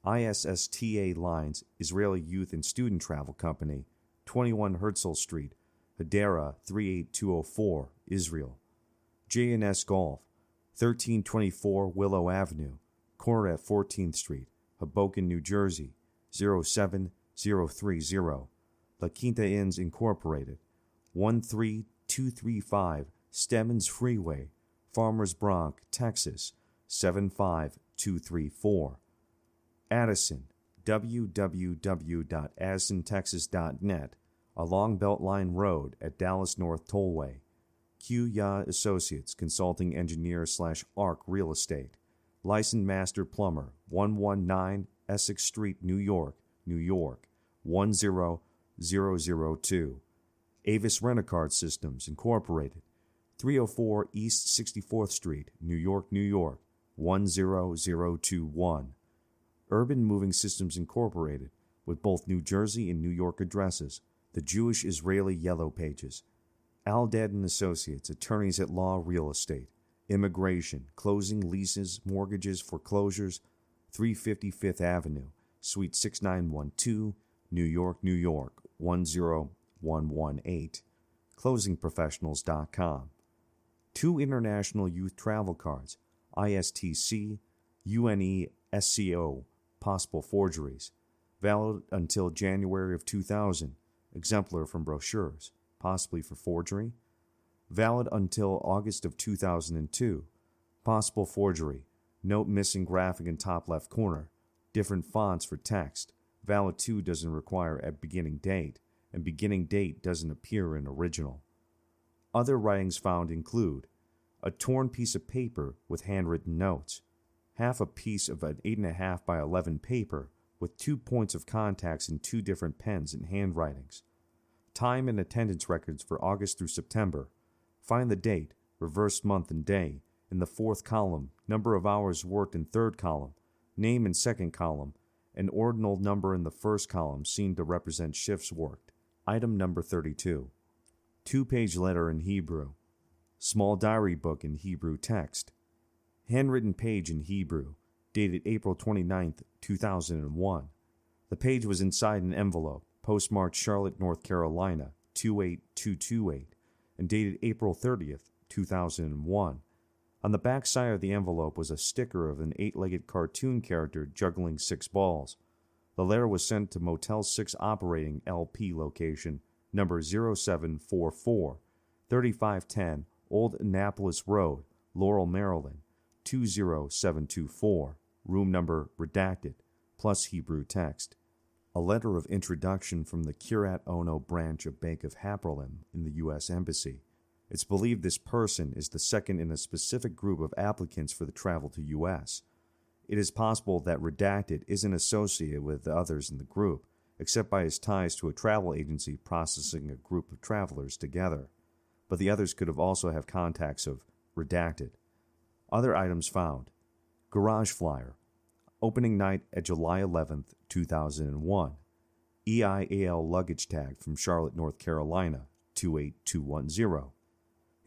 ISSTA Lines. Israeli Youth and Student Travel Company. 21 Herzl Street. Hadera 38204, Israel. J&S Gulf, 1324 Willow Avenue, corner at 14th Street, Hoboken, New Jersey, 07030. La Quinta Inns Incorporated, 13235 Stemmons Freeway, Farmers Branch, Texas, 75234. Addison, www.addisonTexas.net along Beltline Road at Dallas North Tollway. Q Ya Associates Consulting Engineer slash ARC Real Estate. Licensed Master Plumber, 119 Essex Street, New York, New York, 10002. Avis Rent-A-Car Systems Incorporated, 304 East 64th Street, New York, New York, 10021. Urban Moving Systems Incorporated, with both New Jersey and New York addresses, the Jewish Israeli Yellow Pages, Aldad and Associates, attorneys at law, real estate, immigration, closing leases, mortgages, foreclosures, 355th Avenue, Suite 6912, New York, New York, 10118. ClosingProfessionals.com. Two international youth travel cards, ISTC, UNESCO, possible forgeries, valid until January of 2000 exemplar from brochures, possibly for forgery. Valid until August of 2002. Possible forgery. Note missing graphic in top left corner. Different fonts for text. Valid 2 doesn't require a beginning date, and beginning date doesn't appear in original. Other writings found include a torn piece of paper with handwritten notes, half a piece of an 8.5 by 11 paper with two points of contacts in two different pens and handwritings, time and attendance records for August through September. Find the date, reverse month and day, in the fourth column, number of hours worked in third column, name in second column, an ordinal number in the first column seen to represent shifts worked. Item number 32. Two page letter in Hebrew. Small diary book in Hebrew text. Handwritten page in Hebrew, dated April 29, 2001. The page was inside an envelope, postmarked Charlotte, North Carolina 28228, and dated April 30th, 2001. On the back side of the envelope was a sticker of an eight legged cartoon character juggling six balls. The letter was sent to Motel 6 operating LP location number 0744, 3510 Old Annapolis Road, Laurel, Maryland 20724, room number redacted, plus Hebrew text. A letter of introduction from the Kiryat Ono branch of Bank of Hapoalim in the U.S. Embassy. It's believed this person is the second in a specific group of applicants for the travel to U.S. It is possible that Redacted isn't associated with the others in the group, except by his ties to a travel agency processing a group of travelers together. But the others could have also have contacts of Redacted. Other items found Garage flyer, opening night at July 11th, 2001. El Al luggage tag from Charlotte, North Carolina, 28210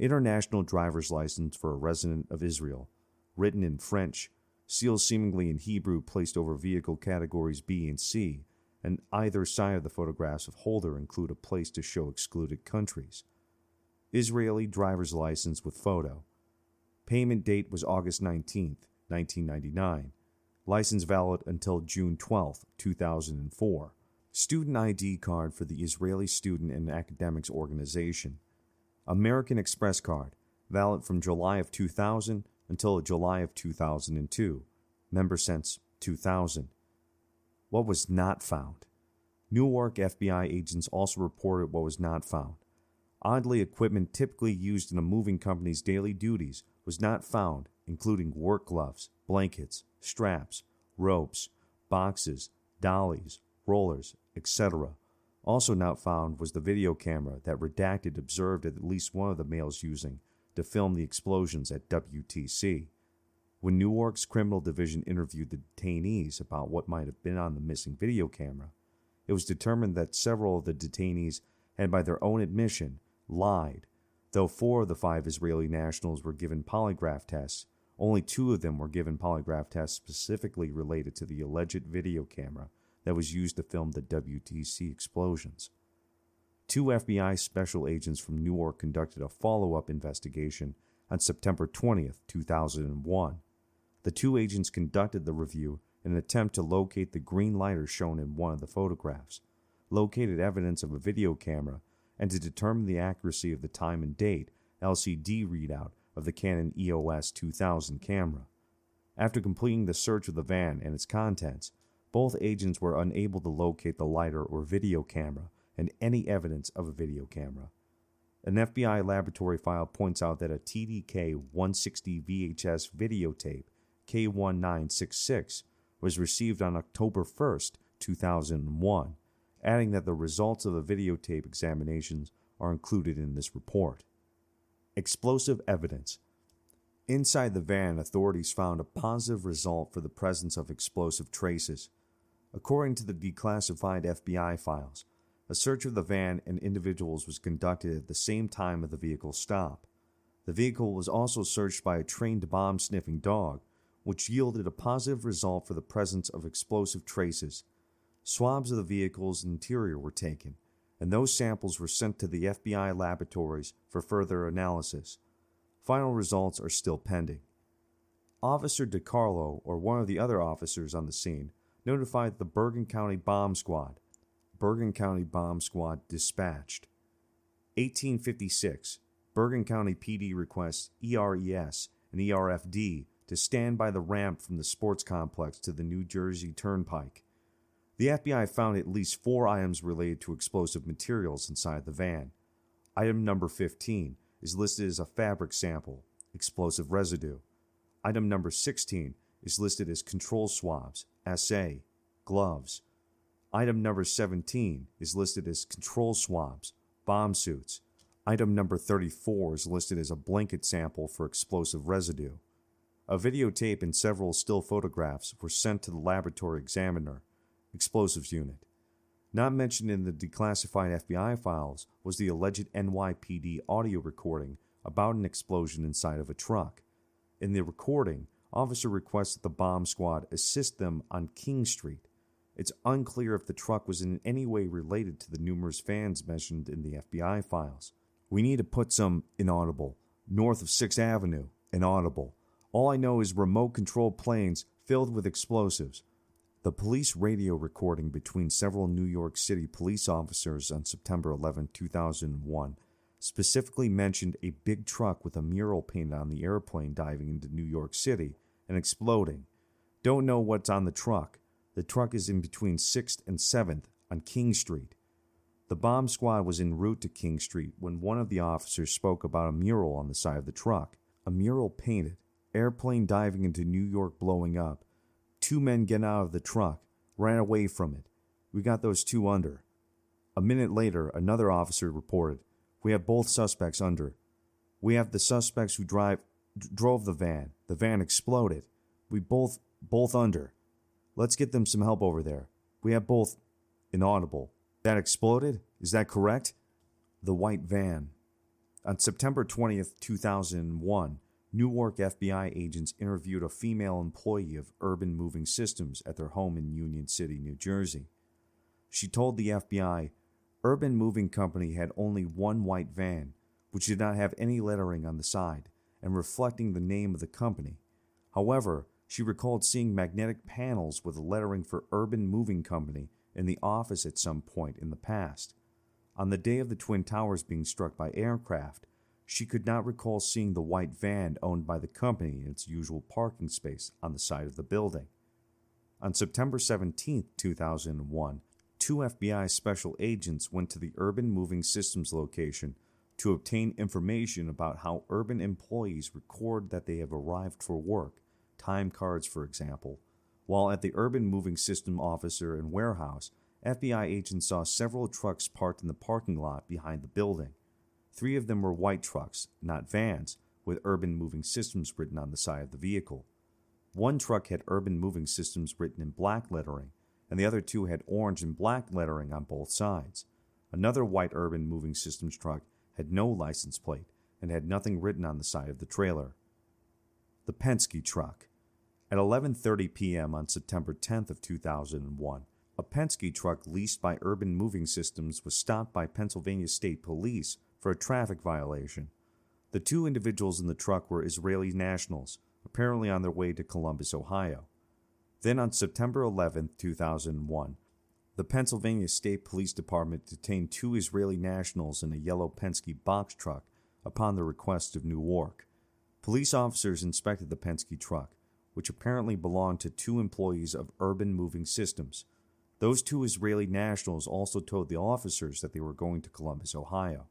international driver's license for a resident of Israel, written in French, seals seemingly in Hebrew placed over vehicle categories B and C, and either side of the photographs of holder include a place to show excluded countries. Israeli driver's license with photo. Payment date was August 19, 1999. License valid until June 12, 2004. Student ID card for the Israeli Student and Academics Organization. American Express card, valid from July of 2000 until July of 2002, member since 2000. What was not found? Newark FBI agents also reported what was not found. Oddly, equipment typically used in a moving company's daily duties was not found, including work gloves, blankets, straps, ropes, boxes, dollies, rollers, etc. Also not found was the video camera that Redacted observed at least one of the males using to film the explosions at WTC. When Newark's criminal division interviewed the detainees about what might have been on the missing video camera, it was determined that several of the detainees had, by their own admission, lied. Though four of the five Israeli nationals were given polygraph tests, only two of them were given polygraph tests specifically related to the alleged video camera that was used to film the WTC explosions. Two FBI special agents from Newark conducted a follow up investigation on September 20, 2001. The two agents conducted the review in an attempt to locate the green lighter shown in one of the photographs, located evidence of a video camera, and to determine the accuracy of the time and date LCD readout of the Canon EOS 2000 camera. After completing the search of the van and its contents, both agents were unable to locate the lighter or video camera and any evidence of a video camera. An FBI laboratory file points out that a TDK 160 VHS videotape K1966 was received on October 1, 2001, adding that the results of the videotape examinations are included in this report. Explosive evidence. Inside the van, authorities found a positive result for the presence of explosive traces. According to the declassified FBI files, a search of the van and individuals was conducted at the same time of the vehicle's stop. The vehicle was also searched by a trained bomb sniffing dog, which yielded a positive result for the presence of explosive traces. Swabs of the vehicle's interior were taken, and those samples were sent to the FBI laboratories for further analysis. Final results are still pending. Officer DiCarlo, or one of the other officers on the scene, notified the Bergen County Bomb Squad. Bergen County Bomb Squad dispatched. 1856. Bergen County PD requests ERES and ERFD to stand by the ramp from the sports complex to the New Jersey Turnpike. The FBI found at least four items related to explosive materials inside the van. Item number 15 is listed as a fabric sample, explosive residue. Item number 16 is listed as control swabs, assay, gloves. Item number 17 is listed as control swabs, bomb suits. Item number 34 is listed as a blanket sample for explosive residue. A videotape and several still photographs were sent to the laboratory examiner, explosives unit. Not mentioned in the declassified FBI files was the alleged NYPD audio recording about an explosion inside of a truck. In the recording, officer requests that the bomb squad assist them on King Street. It's unclear if the truck was in any way related to the numerous vans mentioned in the FBI files. We need to put some inaudible north of 6th Avenue, inaudible. All I know is remote controlled planes filled with explosives. The police radio recording between several New York City police officers on September 11, 2001, specifically mentioned a big truck with a mural painted on the airplane diving into New York City and exploding. Don't know what's on the truck. The truck is in between 6th and 7th on King Street. The bomb squad was en route to King Street when one of the officers spoke about a mural on the side of the truck. A mural painted, airplane diving into New York blowing up. Two men get out of the truck, ran away from it. We got those two under. A minute later, another officer reported, We have both suspects under. We have the suspects who drive drove the van. The van exploded. We both both under. Let's get them some help over there. We have both inaudible. That exploded? Is that correct? The white van. On September 20th, 2001, Newark FBI agents interviewed a female employee of Urban Moving Systems at their home in Union City, New Jersey. She told the FBI Urban Moving Company had only one white van, which did not have any lettering on the side and reflecting the name of the company. However, she recalled seeing magnetic panels with lettering for Urban Moving Company in the office at some point in the past. On the day of the Twin Towers being struck by aircraft, she could not recall seeing the white van owned by the company in its usual parking space on the side of the building. On September 17, 2001, two FBI special agents went to the Urban Moving Systems location to obtain information about how urban employees record that they have arrived for work, time cards, for example. While at the Urban Moving System officer and warehouse, FBI agents saw several trucks parked in the parking lot behind the building. Three of them were white trucks, not vans, with Urban Moving Systems written on the side of the vehicle. One truck had Urban Moving Systems written in black lettering, and the other two had orange and black lettering on both sides. Another white Urban Moving Systems truck had no license plate and had nothing written on the side of the trailer. The Penske truck. At 11:30 p.m. on September 10th of 2001, a Penske truck leased by Urban Moving Systems was stopped by Pennsylvania State Police for a traffic violation. The two individuals in the truck were Israeli nationals, apparently on their way to Columbus, Ohio. Then on September 11, 2001, the Pennsylvania State Police Department detained two Israeli nationals in a yellow Penske box truck upon the request of Newark. Police officers inspected the Penske truck, which apparently belonged to two employees of Urban Moving Systems. Those two Israeli nationals also told the officers that they were going to Columbus, Ohio.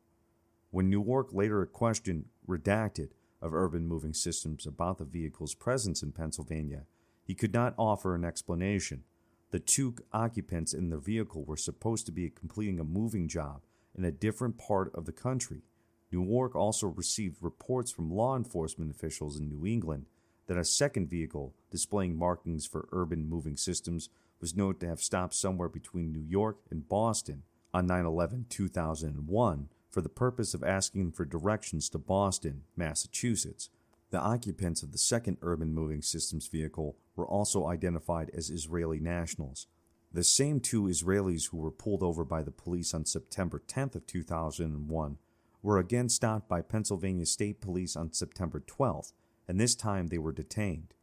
When Newark later questioned redacted of Urban Moving Systems about the vehicle's presence in Pennsylvania, he could not offer an explanation. The two occupants in the vehicle were supposed to be completing a moving job in a different part of the country. Newark also received reports from law enforcement officials in New England that a second vehicle displaying markings for urban moving systems was known to have stopped somewhere between New York and Boston on 9 11 2001 for the purpose of asking for directions to Boston, Massachusetts. The occupants of the second urban moving systems vehicle were also identified as Israeli nationals. The same two Israelis who were pulled over by the police on September 10th of 2001 were again stopped by Pennsylvania State Police on September 12th, and this time they were detained.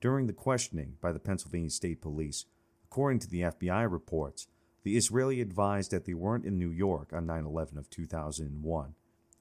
During the questioning by the Pennsylvania State Police, according to the FBI reports, the Israeli advised that they weren't in New York on 9 11 of 2001.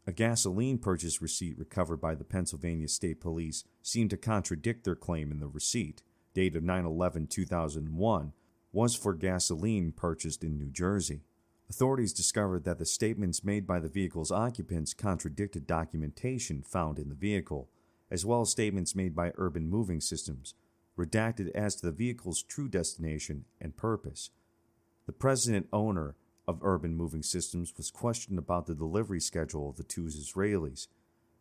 A gasoline purchase receipt recovered by the Pennsylvania State Police seemed to contradict their claim in the receipt, dated 9 11 2001, was for gasoline purchased in New Jersey. Authorities discovered that the statements made by the vehicle's occupants contradicted documentation found in the vehicle, as well as statements made by Urban Moving Systems, redacted as to the vehicle's true destination and purpose. The president owner of Urban Moving Systems was questioned about the delivery schedule of the two Israelis.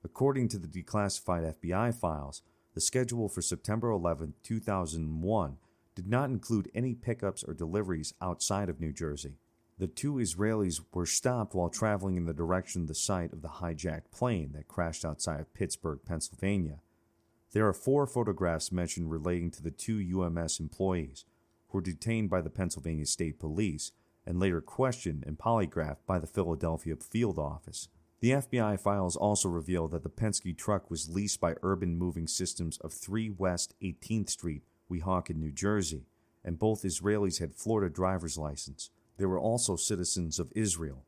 According to the declassified FBI files, the schedule for September 11, 2001 did not include any pickups or deliveries outside of New Jersey. The two Israelis were stopped while traveling in the direction of the site of the hijacked plane that crashed outside of Pittsburgh, Pennsylvania. There are four photographs mentioned relating to the two UMS employees were detained by the Pennsylvania State Police and later questioned and polygraphed by the Philadelphia field office. The FBI files also reveal that the Penske truck was leased by Urban Moving Systems of 3 West 18th Street, Weehawken, New Jersey, and both Israelis had Florida driver's license. They were also citizens of Israel.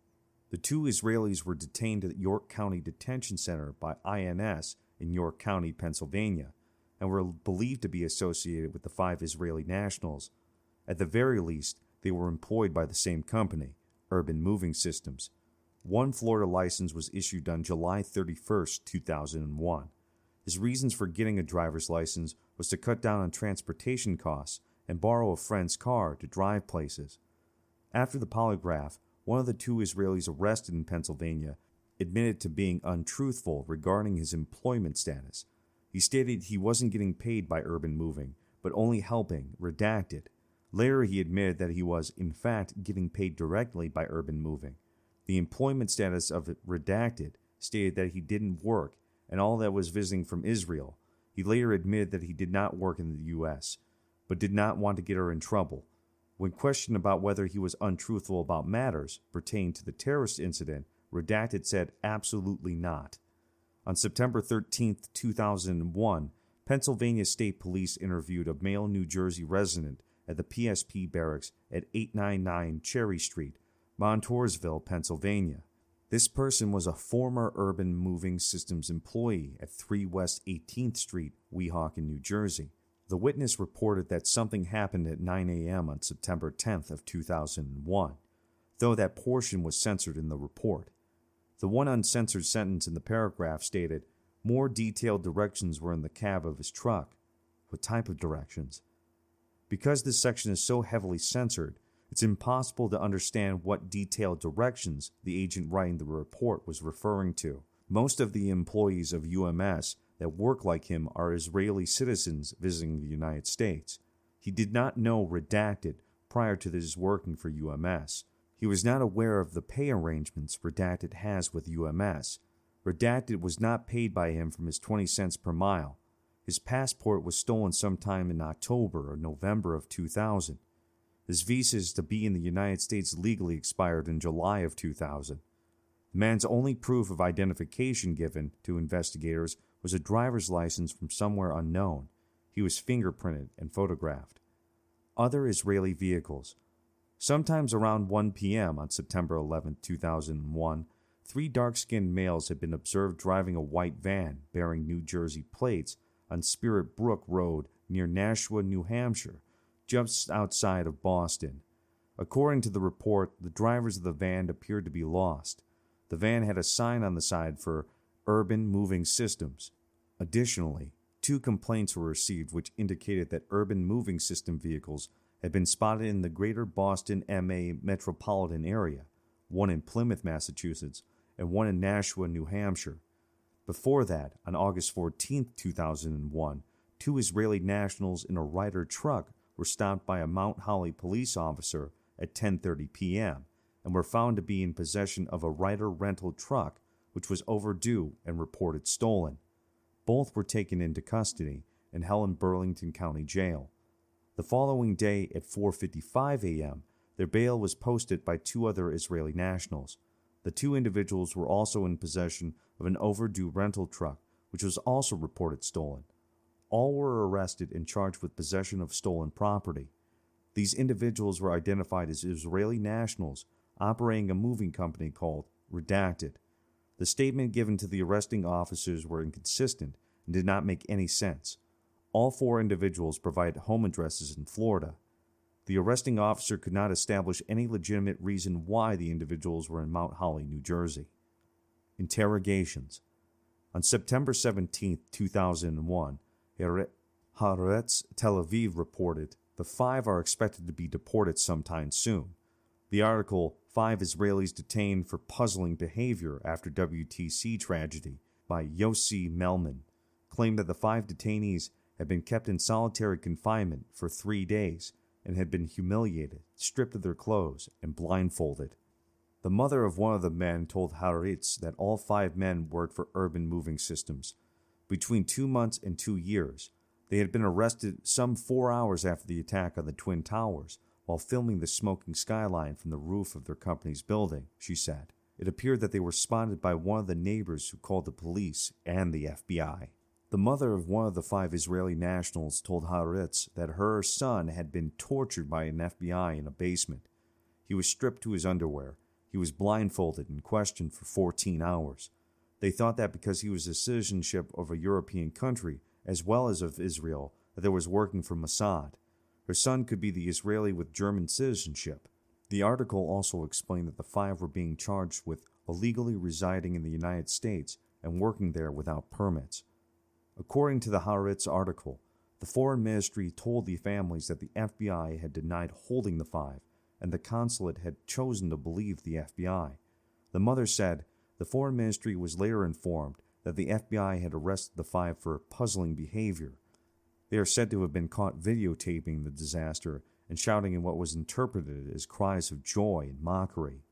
The two Israelis were detained at York County Detention Center by INS in York County, Pennsylvania, and were believed to be associated with the five Israeli nationals. At the very least, they were employed by the same company, Urban Moving Systems. One Florida license was issued on July 31, 2001. His reasons for getting a driver's license was to cut down on transportation costs and borrow a friend's car to drive places. After the polygraph, one of the two Israelis arrested in Pennsylvania admitted to being untruthful regarding his employment status. He stated he wasn't getting paid by Urban Moving, but only helping, redacted. Later, he admitted that he was, in fact, getting paid directly by Urban Moving. The employment status of redacted, stated that he didn't work and all that was visiting from Israel. He later admitted that he did not work in the U.S., but did not want to get her in trouble. When questioned about whether he was untruthful about matters pertaining to the terrorist incident, Redacted said absolutely not. On September 13, 2001, Pennsylvania State Police interviewed a male New Jersey resident at the PSP barracks at 899 Cherry Street, Montoursville, Pennsylvania. This person was a former Urban Moving Systems employee at 3 West 18th Street, Weehawken, New Jersey. The witness reported that something happened at 9 a.m. on September 10th of 2001, though that portion was censored in the report. The one uncensored sentence in the paragraph stated, More detailed directions were in the cab of his truck. What type of directions? Because this section is so heavily censored, it's impossible to understand what detailed directions the agent writing the report was referring to. Most of the employees of UMS that work like him are Israeli citizens visiting the United States. He did not know redacted prior to his working for UMS. He was not aware of the pay arrangements Redacted has with UMS. Redacted was not paid by him from his 20 cents per mile. His passport was stolen sometime in October or November of 2000. His visas to be in the United States legally expired in July of 2000. The man's only proof of identification given to investigators was a driver's license from somewhere unknown. He was fingerprinted and photographed. Other Israeli vehicles Sometimes around 1 p.m. on September 11, 2001, three dark skinned males had been observed driving a white van bearing New Jersey plates on Spit Brook Road near Nashua, New Hampshire, just outside of Boston. According to the report, the drivers of the van appeared to be lost. The van had a sign on the side for Urban Moving Systems. Additionally, two complaints were received which indicated that urban moving system vehicles had been spotted in the greater Boston, MA metropolitan area, one in Plymouth, Massachusetts, and one in Nashua, New Hampshire. Before that, on August 14, 2001, two Israeli nationals in a Ryder truck were stopped by a Mount Holly police officer at 10:30 p.m. and were found to be in possession of a Ryder rental truck which was overdue and reported stolen. Both were taken into custody and held in Burlington County Jail. The following day at 4:55 a.m., their bail was posted by two other Israeli nationals. The two individuals were also in possession of an overdue rental truck, which was also reported stolen. All were arrested and charged with possession of stolen property. These individuals were identified as Israeli nationals operating a moving company called Redacted. The statement given to the arresting officers were inconsistent and did not make any sense. All four individuals provided home addresses in Florida. The arresting officer could not establish any legitimate reason why the individuals were in Mount Holly, New Jersey. Interrogations. On September 17, 2001, Haaretz Tel Aviv reported the five are expected to be deported sometime soon. The article five Israelis detained for puzzling behavior after WTC tragedy by Yossi Melman, claimed that the five detainees had been kept in solitary confinement for three days and had been humiliated, stripped of their clothes, and blindfolded. The mother of one of the men told Haaretz that all five men worked for Urban Moving Systems. Between two months and two years, they had been arrested some four hours after the attack on the Twin Towers while filming the smoking skyline from the roof of their company's building, she said. It appeared that they were spotted by one of the neighbors who called the police and the FBI. The mother of one of the five Israeli nationals told Haaretz that her son had been tortured by an FBI in a basement. He was stripped to his underwear. He was blindfolded and questioned for 14 hours. They thought that because he was a citizenship of a European country, as well as of Israel, that there was working for Mossad. Her son could be the Israeli with German citizenship. The article also explained that the five were being charged with illegally residing in the United States and working there without permits. According to the Haaretz article, the Foreign Ministry told the families that the FBI had denied holding the five, and the consulate had chosen to believe the FBI. The mother said the Foreign Ministry was later informed that the FBI had arrested the five for puzzling behavior. They are said to have been caught videotaping the disaster and shouting in what was interpreted as cries of joy and mockery.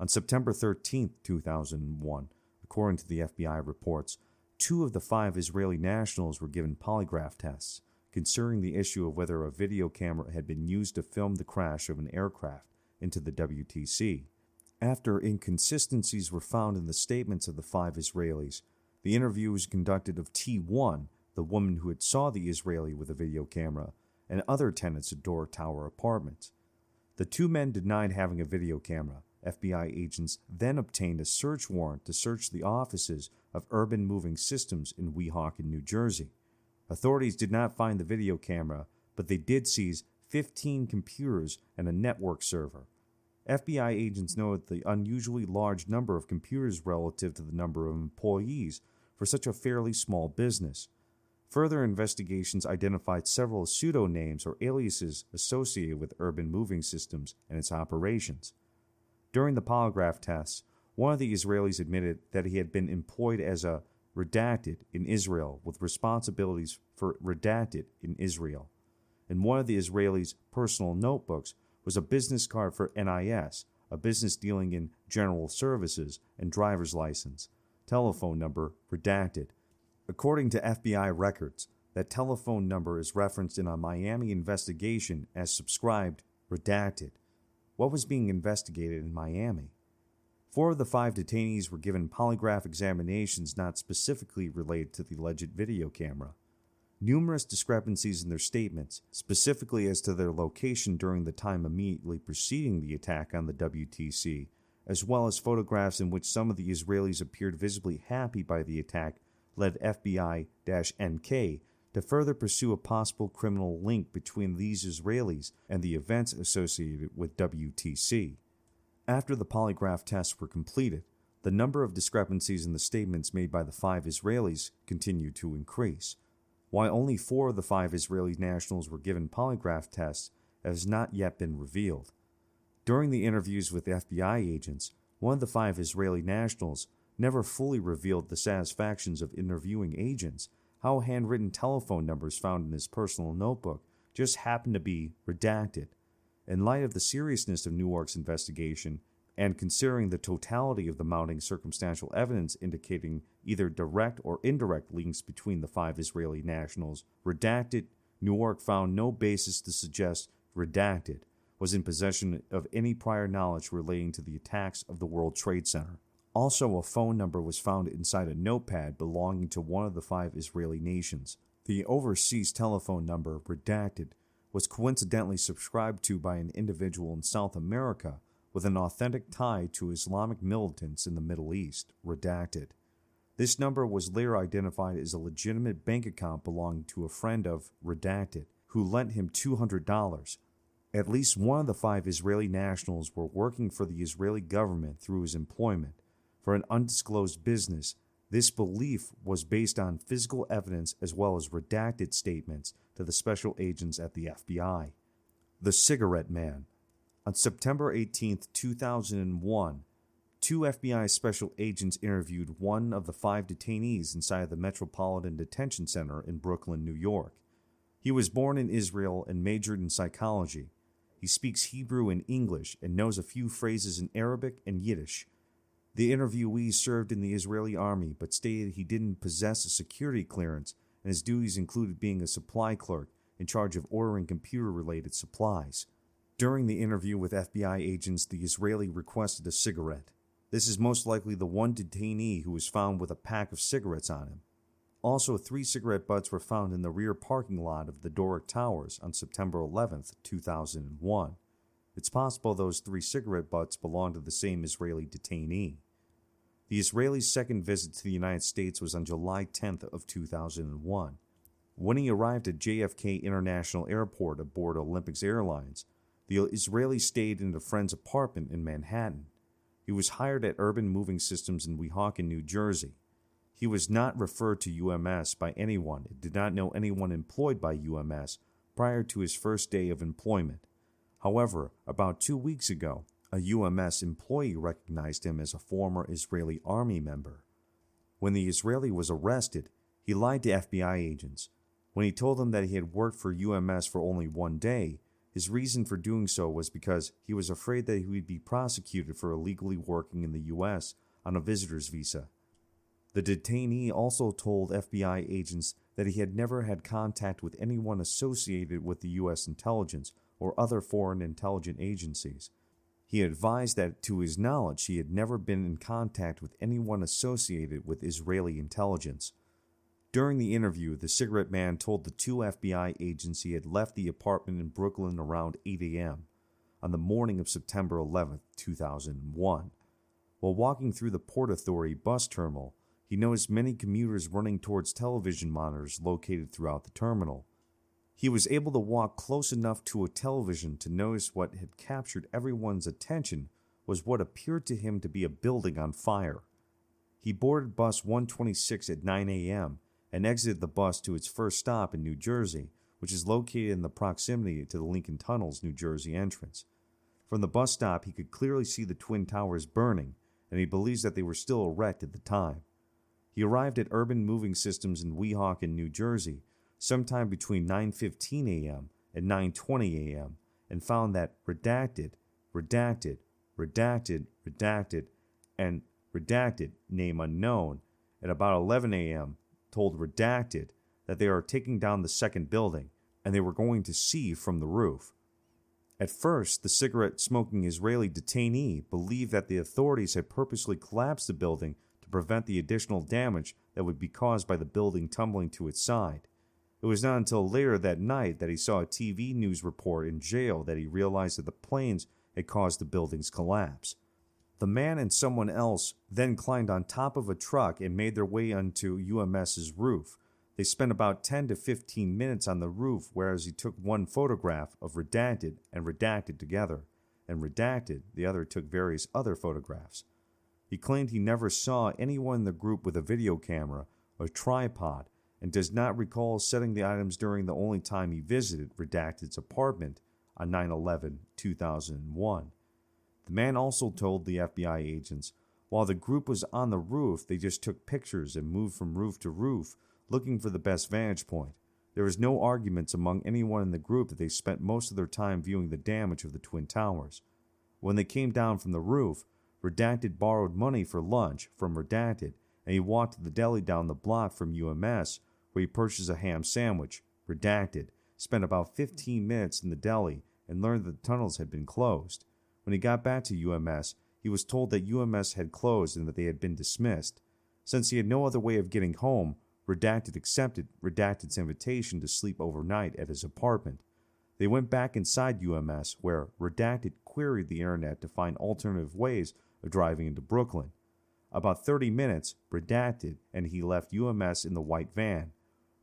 On September 13, 2001, according to the FBI reports, Two of the five Israeli nationals were given polygraph tests concerning the issue of whether a video camera had been used to film the crash of an aircraft into the WTC. After inconsistencies were found in the statements of the five Israelis, the interview was conducted of T1, the woman who had saw the Israeli with a video camera, and other tenants at Doric Tower Apartments. The two men denied having a video camera. FBI agents then obtained a search warrant to search the offices of Urban Moving Systems in Weehawken, New Jersey. Authorities did not find the video camera, but they did seize 15 computers and a network server. FBI agents noted the unusually large number of computers relative to the number of employees for such a fairly small business. Further investigations identified several pseudonames or aliases associated with Urban Moving Systems and its operations. During the polygraph tests, one of the Israelis admitted that he had been employed as a redacted in Israel with responsibilities for redacted in Israel. In one of the Israelis' personal notebooks was a business card for NIS, a business dealing in general services and driver's license, telephone number redacted. According to FBI records, that telephone number is referenced in a Miami investigation as subscribed redacted. What was being investigated in Miami? Four of the five detainees were given polygraph examinations not specifically related to the alleged video camera. Numerous discrepancies in their statements, specifically as to their location during the time immediately preceding the attack on the WTC, as well as photographs in which some of the Israelis appeared visibly happy by the attack, led FBI NK to further pursue a possible criminal link between these Israelis and the events associated with WTC. After the polygraph tests were completed, the number of discrepancies in the statements made by the five Israelis continued to increase. While only four of the five Israeli nationals were given polygraph tests, has not yet been revealed. During the interviews with FBI agents, one of the five Israeli nationals never fully revealed the satisfactions of interviewing agents, how handwritten telephone numbers found in his personal notebook just happened to be redacted in light of the seriousness of Newark's investigation, and considering the totality of the mounting circumstantial evidence indicating either direct or indirect links between the five Israeli nationals, redacted, Newark found no basis to suggest redacted was in possession of any prior knowledge relating to the attacks of the World Trade Center. Also, a phone number was found inside a notepad belonging to one of the five Israeli nations. The overseas telephone number, redacted, was coincidentally subscribed to by an individual in South America with an authentic tie to Islamic militants in the Middle East, redacted. This number was later identified as a legitimate bank account belonging to a friend of Redacted, who lent him $200. At least one of the five Israeli nationals were working for the Israeli government through his employment for an undisclosed business this belief was based on physical evidence as well as redacted statements to the special agents at the FBI. The Cigarette Man. On September 18, 2001, two FBI special agents interviewed one of the five detainees inside the Metropolitan Detention Center in Brooklyn, New York. He was born in Israel and majored in psychology. He speaks Hebrew and English and knows a few phrases in Arabic and Yiddish. The interviewee served in the Israeli army but stated he didn't possess a security clearance and his duties included being a supply clerk in charge of ordering computer related supplies. During the interview with FBI agents, the Israeli requested a cigarette. This is most likely the one detainee who was found with a pack of cigarettes on him. Also, three cigarette butts were found in the rear parking lot of the Doric Towers on September 11, 2001. It's possible those three cigarette butts belonged to the same Israeli detainee. The Israeli's second visit to the United States was on July 10th of 2001. When he arrived at JFK International Airport aboard Olympics Airlines, the Israeli stayed in a friend's apartment in Manhattan. He was hired at Urban Moving Systems in Weehawken, New Jersey. He was not referred to UMS by anyone and did not know anyone employed by UMS prior to his first day of employment. However, about two weeks ago, a UMS employee recognized him as a former Israeli army member. When the Israeli was arrested, he lied to FBI agents. When he told them that he had worked for UMS for only one day, his reason for doing so was because he was afraid that he would be prosecuted for illegally working in the U.S. on a visitor's visa. The detainee also told FBI agents that he had never had contact with anyone associated with the U.S. intelligence or other foreign intelligence agencies. He advised that, to his knowledge, he had never been in contact with anyone associated with Israeli intelligence. During the interview, the cigarette man told the two FBI agents he had left the apartment in Brooklyn around 8 a.m. on the morning of September 11, 2001. While walking through the Port Authority bus terminal, he noticed many commuters running towards television monitors located throughout the terminal. He was able to walk close enough to a television to notice what had captured everyone's attention was what appeared to him to be a building on fire. He boarded bus 126 at 9 a.m and exited the bus to its first stop in New Jersey, which is located in the proximity to the Lincoln Tunnel's New Jersey entrance. From the bus stop, he could clearly see the Twin Towers burning, and he believes that they were still erect at the time. He arrived at Urban Moving Systems in Weehawken, New Jersey, sometime between 9:15 a.m. and 9:20 a.m., and found that redacted, redacted, redacted, redacted, and redacted name unknown at about 11 a.m told Redacted that they are taking down the second building and they were going to see from the roof. At first, the cigarette smoking Israeli detainee believed that the authorities had purposely collapsed the building to prevent the additional damage that would be caused by the building tumbling to its side. It was not until later that night that he saw a TV news report in jail that he realized that the planes had caused the building's collapse. The man and someone else then climbed on top of a truck and made their way onto UMS's roof. They spent about 10 to 15 minutes on the roof, whereas he took one photograph of Redacted and Redacted together, and Redacted, the other took various other photographs. He claimed he never saw anyone in the group with a video camera or tripod and does not recall setting the items during the only time he visited Redacted's apartment on 9 11 2001. The man also told the FBI agents while the group was on the roof, they just took pictures and moved from roof to roof, looking for the best vantage point. There was no arguments among anyone in the group that they spent most of their time viewing the damage of the Twin Towers. When they came down from the roof, Redacted borrowed money for lunch from Redacted, and he walked to the deli down the block from UMS, where he purchased a ham sandwich. Redacted spent about 15 minutes in the deli and learned that the tunnels had been closed. When he got back to UMS, he was told that UMS had closed and that they had been dismissed. Since he had no other way of getting home, Redacted accepted Redacted's invitation to sleep overnight at his apartment. They went back inside UMS, where Redacted queried the internet to find alternative ways of driving into Brooklyn. About 30 minutes, Redacted and he left UMS in the white van.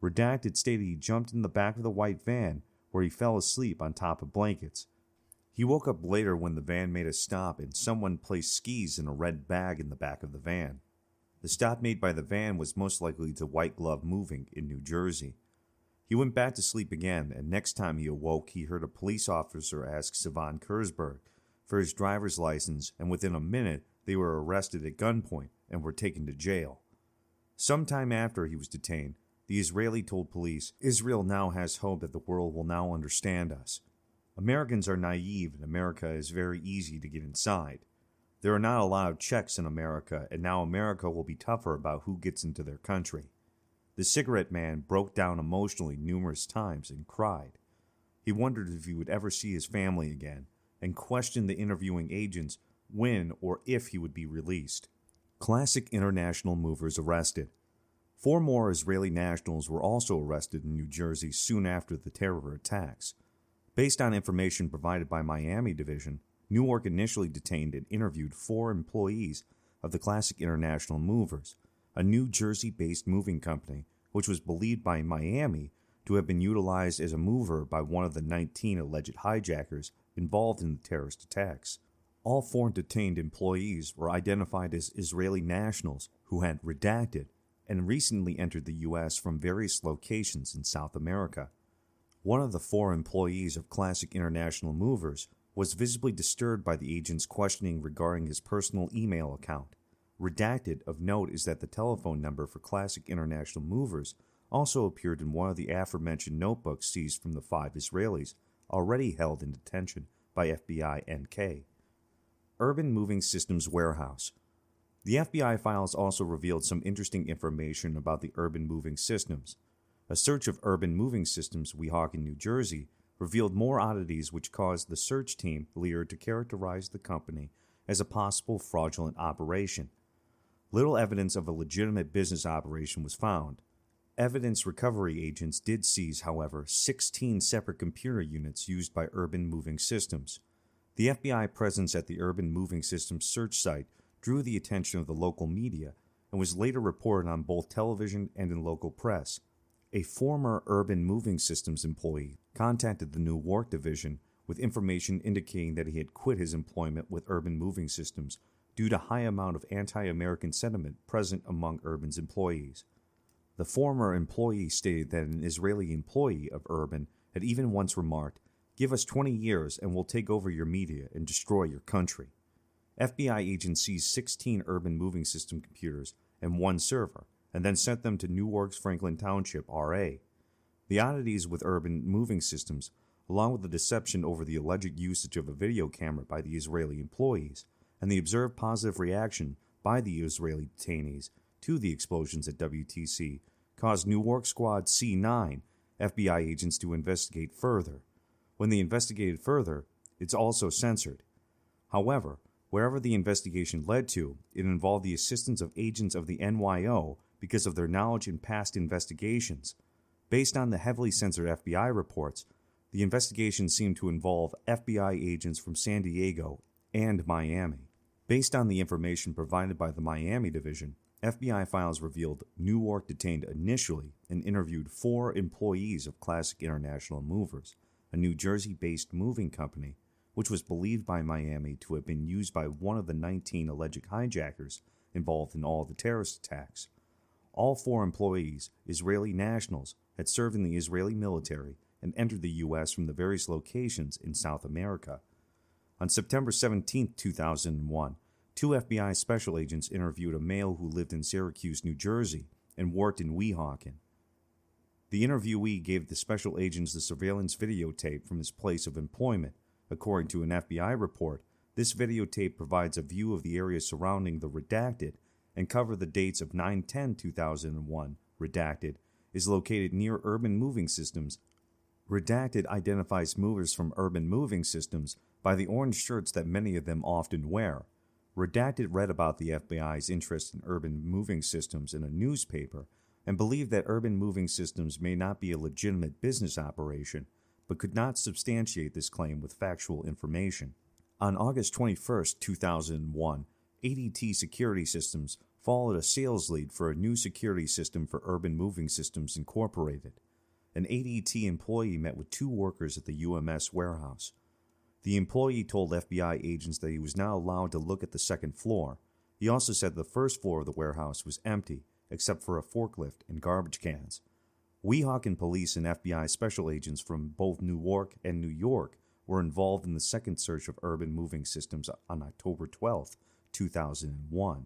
Redacted stated he jumped in the back of the white van, where he fell asleep on top of blankets. He woke up later when the van made a stop and someone placed skis in a red bag in the back of the van. The stop made by the van was most likely to White Glove Moving in New Jersey. He went back to sleep again, and next time he awoke, he heard a police officer ask Sivan Kurzberg for his driver's license, and within a minute, they were arrested at gunpoint and were taken to jail. Some time after he was detained, the Israeli told police Israel now has hope that the world will now understand us. Americans are naive, and America is very easy to get inside. There are not a lot of checks in America, and now America will be tougher about who gets into their country. The cigarette man broke down emotionally numerous times and cried. He wondered if he would ever see his family again and questioned the interviewing agents when or if he would be released. Classic International movers arrested. Four more Israeli nationals were also arrested in New Jersey soon after the terror attacks. Based on information provided by Miami Division, Newark initially detained and interviewed four employees of the Classic International Movers, a New Jersey based moving company which was believed by Miami to have been utilized as a mover by one of the 19 alleged hijackers involved in the terrorist attacks. All four detained employees were identified as Israeli nationals who had redacted and recently entered the U.S. from various locations in South America. One of the four employees of Classic International Movers was visibly disturbed by the agent's questioning regarding his personal email account. Redacted of note is that the telephone number for Classic International Movers also appeared in one of the aforementioned notebooks seized from the five Israelis already held in detention by FBI NK. Urban Moving Systems Warehouse. The FBI files also revealed some interesting information about the Urban Moving Systems. A search of Urban Moving Systems, Weehawken, New Jersey, revealed more oddities which caused the search team Lear to characterize the company as a possible fraudulent operation. Little evidence of a legitimate business operation was found. Evidence recovery agents did seize, however, 16 separate computer units used by Urban Moving Systems. The FBI presence at the Urban Moving Systems search site drew the attention of the local media and was later reported on both television and in local press. A former Urban Moving Systems employee contacted the Newark division with information indicating that he had quit his employment with Urban Moving Systems due to high amount of anti-American sentiment present among Urban's employees. The former employee stated that an Israeli employee of Urban had even once remarked, Give us 20 years and we'll take over your media and destroy your country. FBI agents seized 16 Urban Moving System computers and one server, and then sent them to Newark's Franklin Township, RA. The oddities with Urban Moving Systems, along with the deception over the alleged usage of a video camera by the Israeli employees, and the observed positive reaction by the Israeli detainees to the explosions at WTC caused Newark Squad C9 FBI agents to investigate further. When they investigated further, it's also censored. However, wherever the investigation led to, it involved the assistance of agents of the NYO because of their knowledge in past investigations. Based on the heavily censored FBI reports, the investigation seemed to involve FBI agents from San Diego and Miami. Based on the information provided by the Miami division, FBI files revealed Newark detained initially and interviewed four employees of Classic International Movers, a New Jersey based moving company which was believed by Miami to have been used by one of the 19 alleged hijackers involved in all the terrorist attacks. All four employees, Israeli nationals, had served in the Israeli military and entered the U.S. from the various locations in South America. On September 17, 2001, two FBI special agents interviewed a male who lived in Secaucus, New Jersey, and worked in Weehawken. The interviewee gave the special agents the surveillance videotape from his place of employment. According to an FBI report, this videotape provides a view of the area surrounding the redacted and cover the dates of 9/10/2001. redacted, is located near Urban Moving Systems. Redacted identifies movers from Urban Moving Systems by the orange shirts that many of them often wear. Redacted read about the FBI's interest in urban moving systems in a newspaper and believed that urban moving systems may not be a legitimate business operation, but could not substantiate this claim with factual information. On August 21, 2001, ADT Security Systems followed a sales lead for a new security system for Urban Moving Systems Incorporated. An ADT employee met with two workers at the UMS warehouse. The employee told FBI agents that he was not allowed to look at the second floor. He also said the first floor of the warehouse was empty, except for a forklift and garbage cans. Weehawken police and FBI special agents from both Newark and New York were involved in the second search of urban moving systems on October 12, 2001.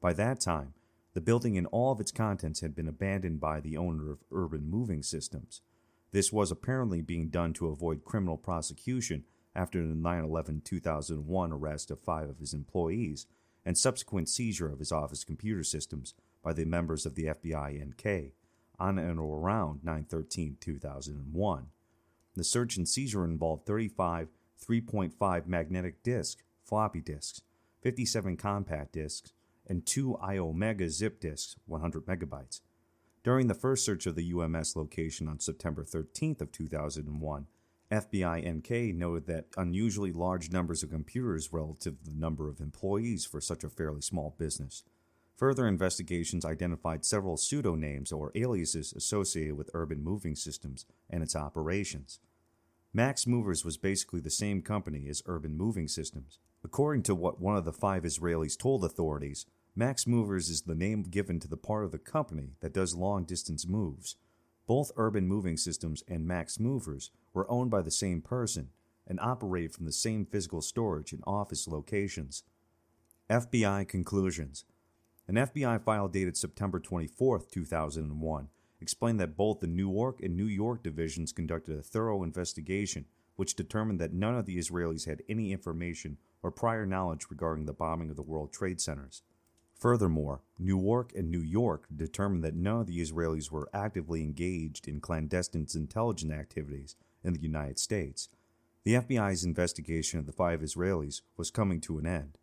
By that time, the building and all of its contents had been abandoned by the owner of Urban Moving Systems. This was apparently being done to avoid criminal prosecution after the 9 11 2001 arrest of five of his employees and subsequent seizure of his office computer systems by the members of the FBI NK on and around 9 13 2001. The search and seizure involved 35 3.5 magnetic disk floppy disks, 57 compact disks, and two Iomega zip disks, 100 megabytes. During the first search of the UMS location on September 13th of 2001, FBI NK noted that unusually large numbers of computers relative to the number of employees for such a fairly small business. Further investigations identified several pseudonames or aliases associated with Urban Moving Systems and its operations. Max Movers was basically the same company as Urban Moving Systems. According to what one of the five Israelis told authorities, Max Movers is the name given to the part of the company that does long distance moves. Both Urban Moving Systems and Max Movers were owned by the same person and operated from the same physical storage and office locations. FBI Conclusions An FBI file dated September 24, 2001, explained that both the Newark and New York divisions conducted a thorough investigation which determined that none of the Israelis had any information or prior knowledge regarding the bombing of the World Trade Centers. Furthermore, Newark and New York determined that none of the Israelis were actively engaged in clandestine intelligence activities in the United States. The FBI's investigation of the five Israelis was coming to an end.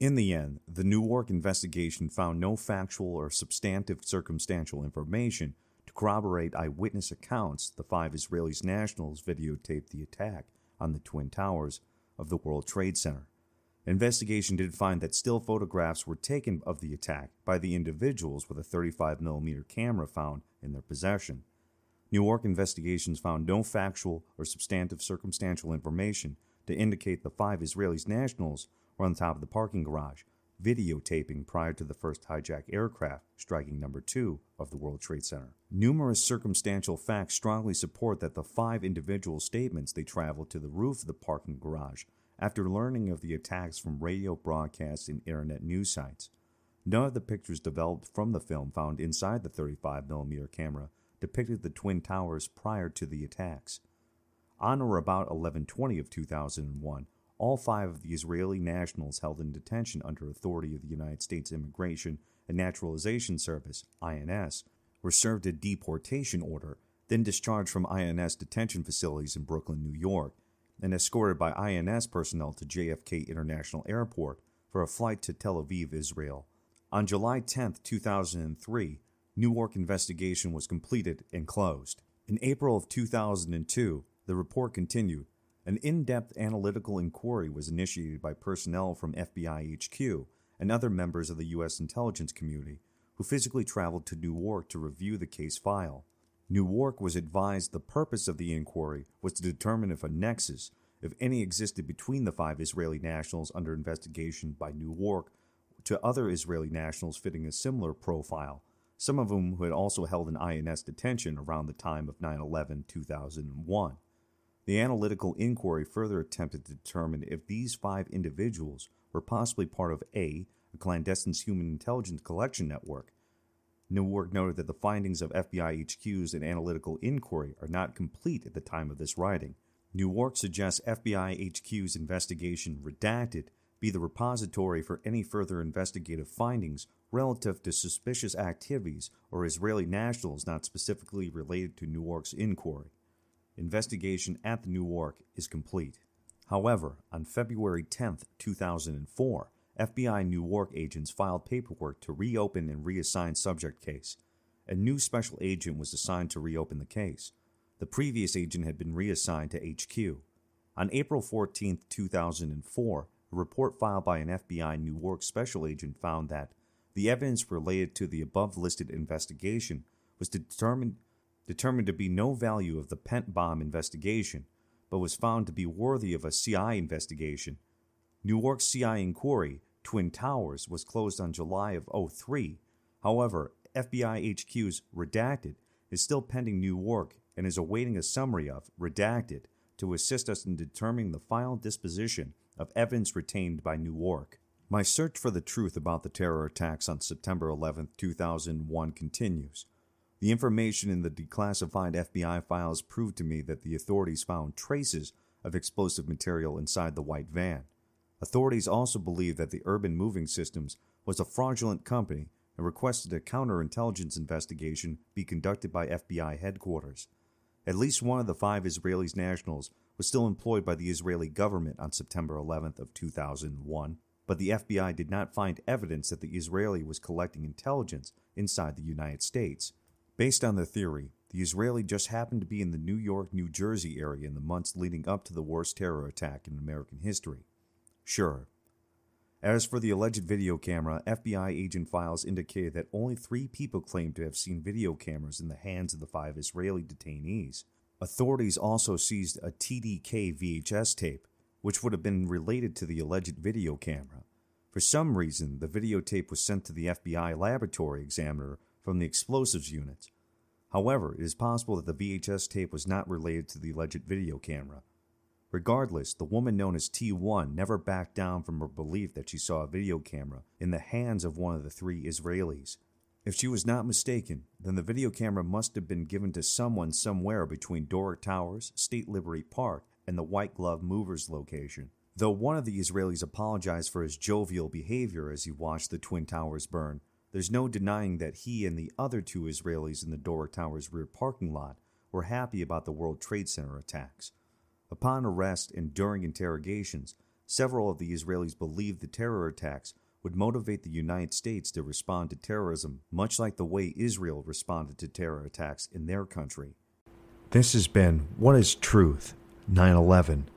In the end, the Newark investigation found no factual or substantive circumstantial information to corroborate eyewitness accounts the five Israeli nationals videotaped the attack on the Twin Towers of the World Trade Center. Investigation did find that still photographs were taken of the attack by the individuals with a 35mm camera found in their possession. Newark investigations found no factual or substantive circumstantial information to indicate the five Israeli nationals were on top of the parking garage, videotaping prior to the first hijacked aircraft striking number two of the World Trade Center. Numerous circumstantial facts strongly support that the five individual statements they traveled to the roof of the parking garage after learning of the attacks from radio broadcasts and internet news sites. None of the pictures developed from the film found inside the 35mm camera depicted the Twin Towers prior to the attacks. On or about 1120 of 2001, all five of the Israeli nationals held in detention under authority of the United States Immigration and Naturalization Service, INS, were served a deportation order, then discharged from INS detention facilities in Brooklyn, New York, and escorted by INS personnel to JFK International Airport for a flight to Tel Aviv, Israel. On July 10, 2003, Newark investigation was completed and closed. In April of 2002, the report continued. An in depth analytical inquiry was initiated by personnel from FBI HQ and other members of the U.S. intelligence community who physically traveled to Newark to review the case file. Newark was advised the purpose of the inquiry was to determine if a nexus, if any, existed between the five Israeli nationals under investigation by Newark to other Israeli nationals fitting a similar profile, some of whom had also held an INS detention around the time of 9 11 2001. The analytical inquiry further attempted to determine if these five individuals were possibly part of A, a clandestine human intelligence collection network, Newark noted that the findings of FBI HQ's and analytical inquiry are not complete at the time of this writing. Newark suggests FBI HQ's investigation redacted be the repository for any further investigative findings relative to suspicious activities or Israeli nationals not specifically related to Newark's inquiry. Investigation at the Newark is complete. However, on February 10, 2004, FBI Newark agents filed paperwork to reopen and reassign subject case. A new special agent was assigned to reopen the case. The previous agent had been reassigned to HQ. On April 14, 2004, a report filed by an FBI Newark special agent found that the evidence related to the above listed investigation was determined, determined to be no value of the PENTTBOM investigation, but was found to be worthy of a CI investigation. Newark CI inquiry Twin Towers was closed on July of 03. However, FBI HQ's redacted is still pending new work and is awaiting a summary of, redacted, to assist us in determining the final disposition of evidence retained by Newark. My search for the truth about the terror attacks on September 11, 2001 continues. The information in the declassified FBI files proved to me that the authorities found traces of explosive material inside the white van. Authorities also believe that the Urban Moving Systems was a fraudulent company and requested a counterintelligence investigation be conducted by FBI headquarters. At least one of the five Israeli nationals was still employed by the Israeli government on September 11th of 2001, but the FBI did not find evidence that the Israeli was collecting intelligence inside the United States. Based on the theory, the Israeli just happened to be in the New York, New Jersey area in the months leading up to the worst terror attack in American history. Sure. As for the alleged video camera, FBI agent files indicated that only three people claimed to have seen video cameras in the hands of the five Israeli detainees. Authorities also seized a TDK VHS tape, which would have been related to the alleged video camera. For some reason, the videotape was sent to the FBI laboratory examiner from the explosives unit. However, it is possible that the VHS tape was not related to the alleged video camera. Regardless, the woman known as T1 never backed down from her belief that she saw a video camera in the hands of one of the three Israelis. If she was not mistaken, then the video camera must have been given to someone somewhere between Doric Towers, State Liberty Park, and the White Glove Movers location. Though one of the Israelis apologized for his jovial behavior as he watched the Twin Towers burn, there's no denying that he and the other two Israelis in the Doric Tower's rear parking lot were happy about the World Trade Center attacks. Upon arrest and during interrogations, several of the Israelis believed the terror attacks would motivate the United States to respond to terrorism much like the way Israel responded to terror attacks in their country. This has been What is Truth 9 11,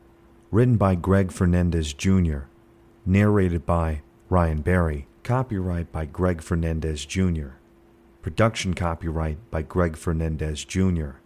written by Greg Fernandez Jr., narrated by Ryan Barrie. Copyright by Greg Fernandez Jr. Production copyright by Greg Fernandez Jr.